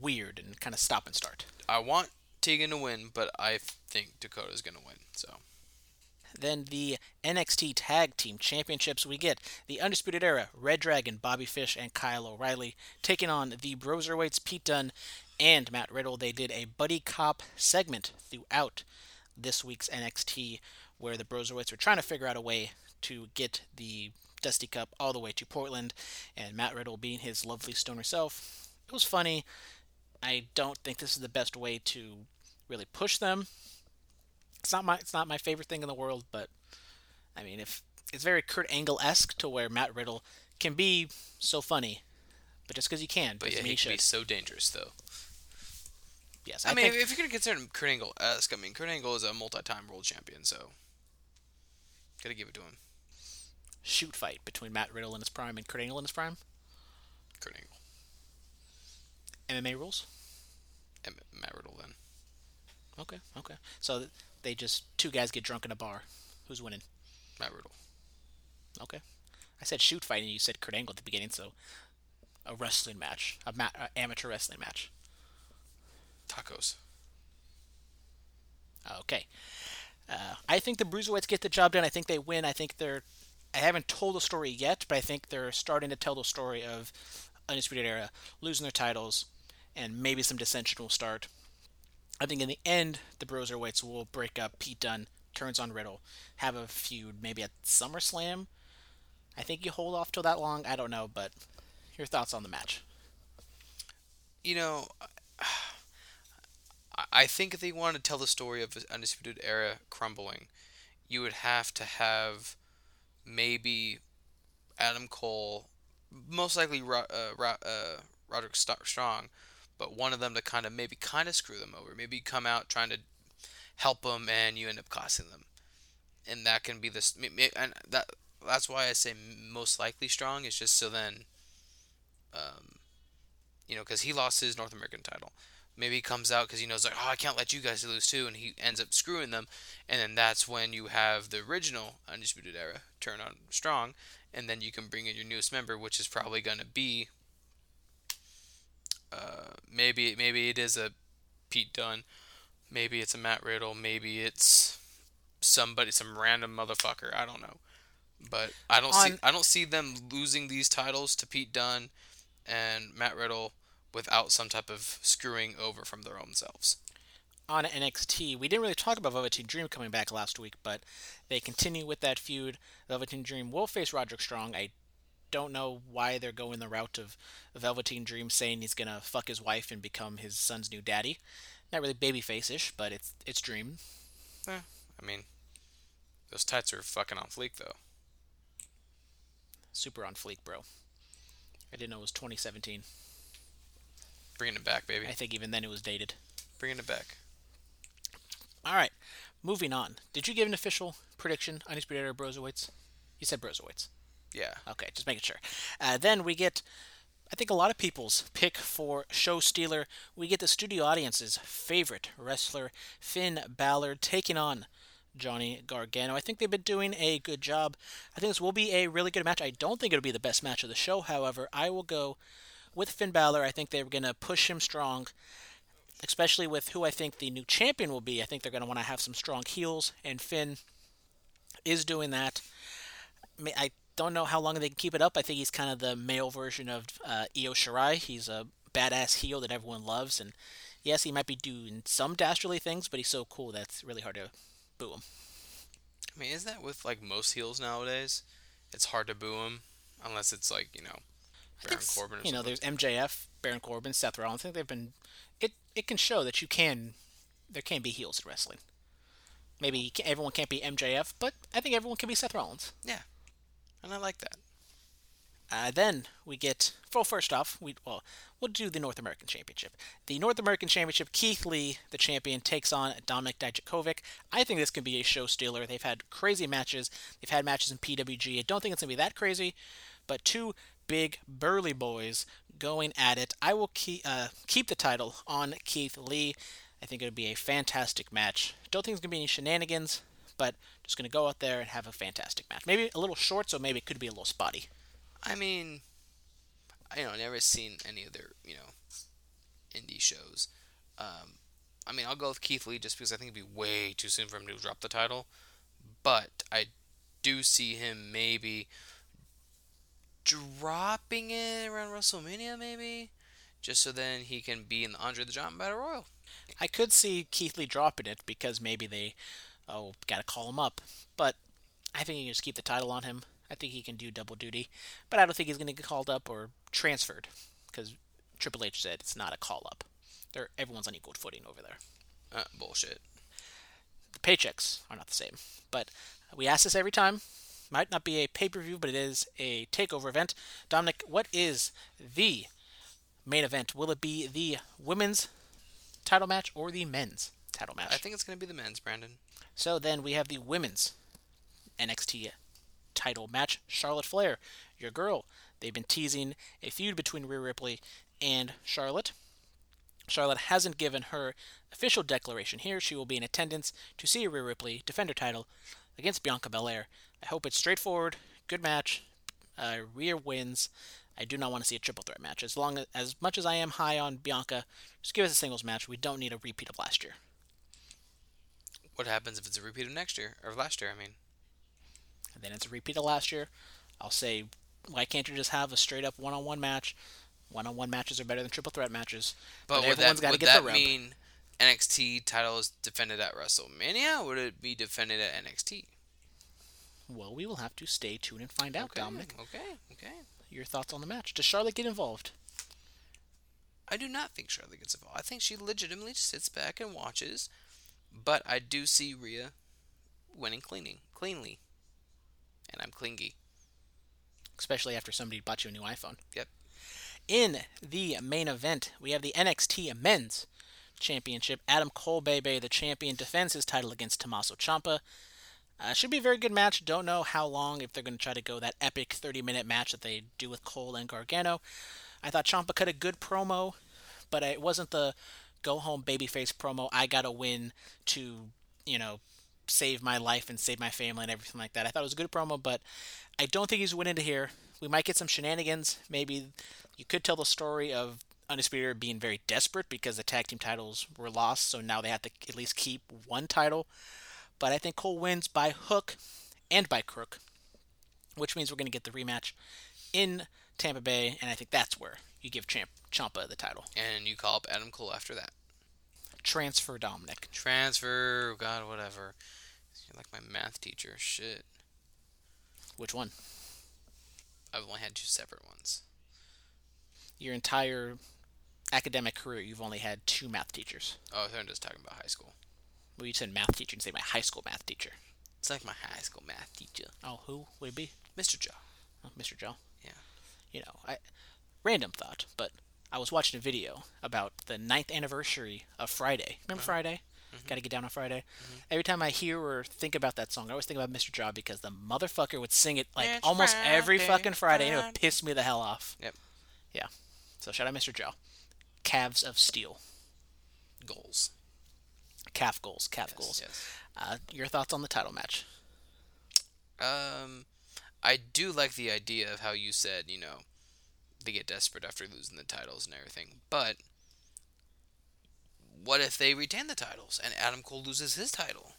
weird and kind of stop and start. I want Tegan to win, but I think Dakota's gonna win. So Then the NXT Tag Team Championships, we get the Undisputed Era, Red Dragon, Bobby Fish, and Kyle O'Reilly taking on the Broserweights, Pete Dunne and Matt Riddle. They did a buddy cop segment throughout this week's NXT where the Broserweights were trying to figure out a way to get the Dusty Cup all the way to Portland, and Matt Riddle being his lovely stoner self. It was funny. I don't think this is the best way to really push them it's not my it's not my favorite thing in the world, but I mean, if it's very Kurt Angle esque to where Matt Riddle can be so funny, but just because he can, but yeah, he he can be so dangerous though. yes, I, I, mean, think if you're gonna consider him Kurt Angle esque, I mean, Kurt Angle is a multi-time world champion, so gotta give it to him. shoot fight between Matt Riddle in his prime and Kurt Angle in his prime. Kurt Angle MMA rules. Riddle then. Okay, okay. So they just two guys get drunk in a bar. Who's winning? Matt Riddle. Okay. I said shoot fight, and you said Kurt Angle at the beginning. So a wrestling match, a ma- a amateur wrestling match. Tacos. Okay. Uh, I think the Broserweights get the job done. I think they win. I think they're. I haven't told the story yet, but I think they're starting to tell the story of Undisputed Era losing their titles, and maybe some dissension will start. I think in the end, the Broserweights will break up. Pete Dunne turns on Riddle, have a feud, maybe at SummerSlam. I think you hold off till that long. I don't know, but your thoughts on the match? You know, I- think if they want to tell the story of the Undisputed Era crumbling, you would have to have maybe Adam Cole, most likely uh, uh, Roderick St- Strong, but one of them to kind of maybe kind of screw them over, maybe come out trying to help them, and you end up costing them, and that can be this. And that that's why I say most likely Strong is just so then, um, you know, because he lost his North American title. Maybe he comes out because he knows like, oh, I can't let you guys lose too, and he ends up screwing them, and then that's when you have the original Undisputed Era turn on Strong, and then you can bring in your newest member, which is probably going to be, uh, maybe maybe it is a Pete Dunne, maybe it's a Matt Riddle, maybe it's somebody, some random motherfucker. I don't know, but I don't see I don't see them losing these titles to Pete Dunne and Matt Riddle without some type of screwing over from their own selves. on NXT, we didn't really talk about Velveteen Dream coming back last week, but they continue with that feud. Velveteen Dream will face Roderick Strong. I don't know why they're going the route of Velveteen Dream saying he's gonna fuck his wife and become his son's new daddy. Not really babyface-ish, but it's it's Dream. Eh, I mean, those tights are fucking on fleek though. Super on fleek, bro. I didn't know it was 2017. Bringing it back, baby. I think even then it was dated. Bringing it back. All right, moving on. Did you give an official prediction on Undisputed Broserweights? You said Broserweights. Yeah. Okay, just making sure. Uh, then we get, I think, a lot of people's pick for show stealer. We get the studio audience's favorite wrestler, Finn Balor, taking on Johnny Gargano. I think they've been doing a good job. I think this will be a really good match. I don't think it'll be the best match of the show, however. I will go with Finn Balor. I think they're going to push him strong, especially with who I think the new champion will be. I think they're going to want to have some strong heels, and Finn is doing that. I mean, I don't know how long they can keep it up. I think he's kind of the male version of uh, Io Shirai. He's a badass heel that everyone loves, and yes, he might be doing some dastardly things, but he's so cool that's really hard to boo him. I mean, isn't that with like most heels nowadays? It's hard to boo them unless it's like you know Baron Corbin or you know, there's MJF, Baron Corbin, Seth Rollins. I think they've been. It it can show that you can. There can be heels in wrestling. Maybe everyone can't be MJF, but I think everyone can be Seth Rollins. yeah, and I like that. Uh, then we get well. First off, we well we'll do the North American Championship. The North American Championship, Keith Lee, the champion, takes on Dominik Dijakovic. I think this can be a show stealer. They've had crazy matches. They've had matches in PWG. I don't think it's gonna be that crazy, but two big burly boys going at it. I will keep uh, keep the title on Keith Lee. I think it would be a fantastic match. Don't think it's gonna be any shenanigans, but just gonna go out there and have a fantastic match. Maybe a little short, so maybe it could be a little spotty. I mean, I you know never seen any of their you know indie shows. Um, I mean, I'll go with Keith Lee just because I think it'd be way too soon for him to drop the title, but I do see him maybe dropping it around WrestleMania, maybe, just so then he can be in the Andre the Giant Battle Royal. I could see Keith Lee dropping it because maybe they, oh, got to call him up. But I think you can just keep the title on him. I think he can do double duty. But I don't think he's going to get called up or transferred because Triple H said it's not a call up. They're, everyone's on equal footing over there. Uh, bullshit. The paychecks are not the same. But we ask this every time. Might not be a pay per view, but it is a takeover event. Dominic, what is the main event? Will it be the women's title match or the men's title match. I think it's going to be the men's, Brandon. So then we have the women's NXT title match. Charlotte Flair, your girl. They've been teasing a feud between Rhea Ripley and Charlotte. Charlotte hasn't given her official declaration here. She will be in attendance to see Rhea Ripley defend her title against Bianca Belair. I hope it's straightforward, good match. Uh, Rhea wins. I do not want to see a triple threat match. As long as, as much as I am high on Bianca, just give us a singles match. We don't need a repeat of last year. What happens if it's a repeat of next year or last year? I mean, and then it's a repeat of last year. I'll say, why can't you just have a straight up one on one match? One on one matches are better than triple threat matches. but, would that everyone's got to would get that mean NXT title is defended at WrestleMania? Or would it be defended at NXT? Well, we will have to stay tuned and find out, okay, Dominic. Okay, okay. Your thoughts on the match? Does Charlotte get involved? I do not think Charlotte gets involved. I think she legitimately sits back and watches, but I do see Rhea winning cleaning cleanly, and I'm clingy. Especially after somebody bought you a new iPhone. Yep. In the main event, we have the NXT Men's Championship. Adam Cole, Bebe, the champion, defends his title against Tommaso Ciampa. Uh, should be a very good match. Don't know how long if they're going to try to go that epic 30 minute match that they do with Cole and Gargano. I thought Ciampa cut a good promo, but it wasn't the go home babyface promo. I got to win to, you know, save my life and save my family and everything like that. I thought it was a good promo, but I don't think he's winning to here. We might get some shenanigans. Maybe you could tell the story of Undisputed being very desperate because the tag team titles were lost, so now they have to at least keep one title. But I think Cole wins by hook and by crook, which means we're going to get the rematch in Tampa Bay, and I think that's where you give Champ Ciampa the title. And you call up Adam Cole after that. Transfer Dominic. Transfer, God, whatever. You're like my math teacher. Shit. Which one? I've only had two separate ones. Your entire academic career, you've only had two math teachers. Oh, thought I'm just talking about high school. Well, you said math teacher and say my high school math teacher. It's like my high school math teacher, Oh, who would it be? Mr. Joe. Oh, Mr. Joe. Yeah. You know, I random thought, but I was watching a video about the ninth anniversary of Friday. Remember Friday? Got to get down on Friday. Every time I hear or think about that song, I always think about Mr. Job because the motherfucker would sing it like It's almost every fucking Friday, and it would piss me the hell off. Yep. Yeah. So shout out Mr. Joe. Calves of steel. Goals. Calf goals. Calf Yes, goals. yes. Uh, your thoughts on the title match? Um, I do like the idea of how you said, you know, they get desperate after losing the titles and everything. But what if they retain the titles and Adam Cole loses his title?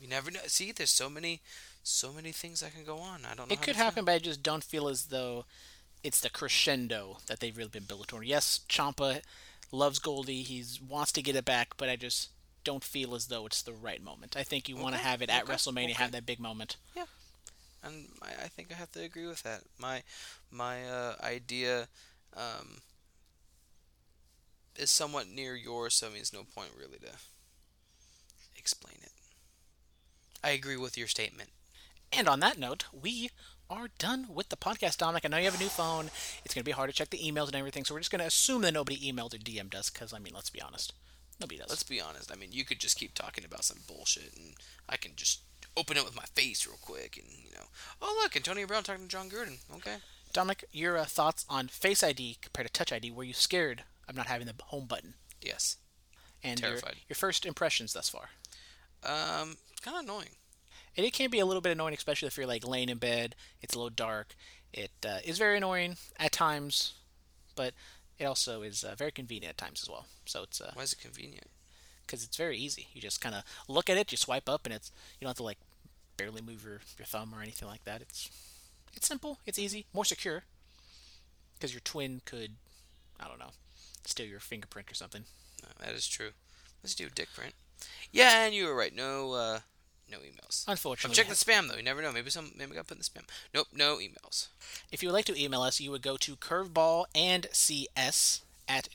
You never know. See, there's so many, so many things that can go on. I don't know. It could happen, but I just don't feel as though it's the crescendo that they've really been building toward. Yes, Ciampa loves Goldie. He wants to get it back, but I just don't feel as though it's the right moment. I think you want to have it at okay, WrestleMania, okay. have that big moment. And I, I think I have to agree with that. My my uh, idea um, is somewhat near yours, so it means no point really to explain it. I agree with your statement. And on that note, we are done with the podcast, Dominic. I know you have a new phone. It's going to be hard to check the emails and everything, so we're just going to assume that nobody emailed or DM'd us, because, I mean, let's be honest. Nobody does. Let's be honest. I mean, you could just keep talking about some bullshit, and I can just open it with my face real quick, and you know, oh look, Antonio Brown talking to Jon Gruden. Okay. Dominic, your uh, thoughts on Face ID compared to Touch ID? Were you scared of not having the home button? Yes. And your, Terrified. your first impressions thus far? Um, kind of annoying. And it can be a little bit annoying, especially if you're like laying in bed. It's a little dark. It uh, is very annoying at times, but it also is uh, very convenient at times as well. So it's Uh, Why is it convenient? Because it's very easy. You just kind of look at it, you swipe up, and it's you don't have to like barely move your, your thumb or anything like that. It's it's simple, it's easy, more secure. Because your twin could, I don't know, steal your fingerprint or something. Uh, that is true. Let's do a dick print. Yeah, and you were right. No, uh, no emails. Unfortunately. I'm checking the spam though. You never know. Maybe some. Maybe I got put in the spam. Nope. No emails. If you would like to email us, you would go to curveball&cs at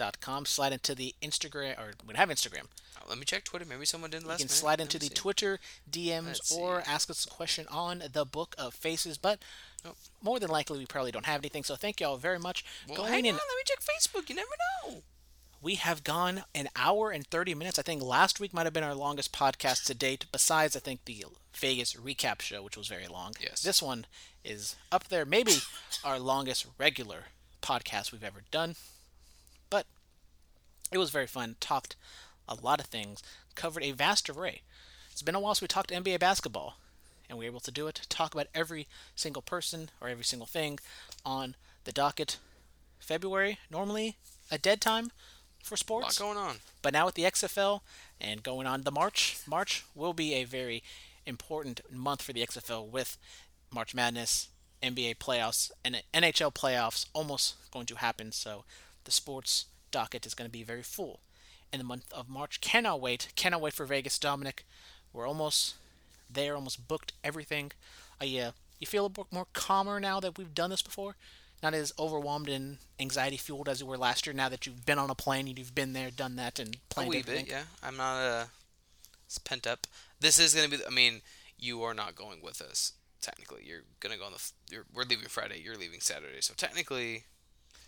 gmail.com. Slide into the Instagram, or we have Instagram. Uh, let me check Twitter. Maybe someone didn't You can minute. slide into the see. Twitter DMs Let's or see. ask us a question on the Book of Faces. But Nope. more than likely, we probably don't have anything. So thank you all very much. Well, Go hang on. and Let me check Facebook. You never know. we have gone an hour and 30 minutes. I think last week might have been our longest podcast to date, besides, I think, the Vegas recap show, which was very long. Yes. This one is up there, maybe our longest regular podcast we've ever done. It was very fun. Talked a lot of things, covered a vast array. It's been a while since we talked NBA basketball, and we were able to do it. Talk about every single person or every single thing on the docket. February, normally a dead time for sports. A lot going on. But now with the XFL and going on the March, March will be a very important month for the XFL with March Madness, NBA playoffs, and NHL playoffs almost going to happen. So the sports docket is going to be very full in the month of March. Cannot wait. Cannot wait for Vegas, Dominic. We're almost there, almost booked everything. Uh, yeah, you feel a bit more calmer now that we've done this before? Not as overwhelmed and anxiety fueled as you were last year. Now that you've been on a plane and you've been there, done that, and planned A wee everything. bit, yeah. I'm not uh, it's pent up. This is gonna be. I mean, you are not going with us. Technically, you're gonna go on the. You're, we're leaving Friday. You're leaving Saturday. So technically,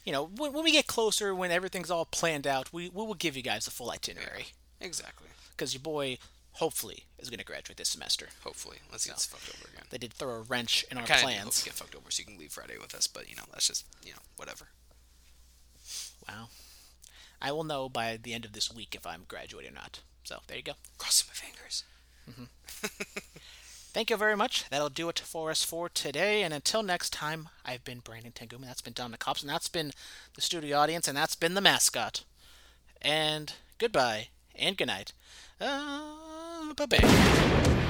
You know, when, when we get closer, when everything's all planned out, we, we will give you guys the full itinerary. exactly. Because your boy, hopefully, is going to graduate this semester. Hopefully, let's get this fucked over again. They did throw a wrench in our Kind of hope plans. get fucked over so you can leave Friday with us. But you know, that's just you know whatever. Wow. I will know by the end of this week if I'm graduating or not. So there you go. Crossing my fingers. Mm-hmm. <laughs> Thank you very much. That'll do it for us for today. And until next time, I've been Brandon Tanguma. That's been Dominic Cops, and that's been the studio audience, and that's been the mascot. And goodbye, and good night. Uh, bye bye.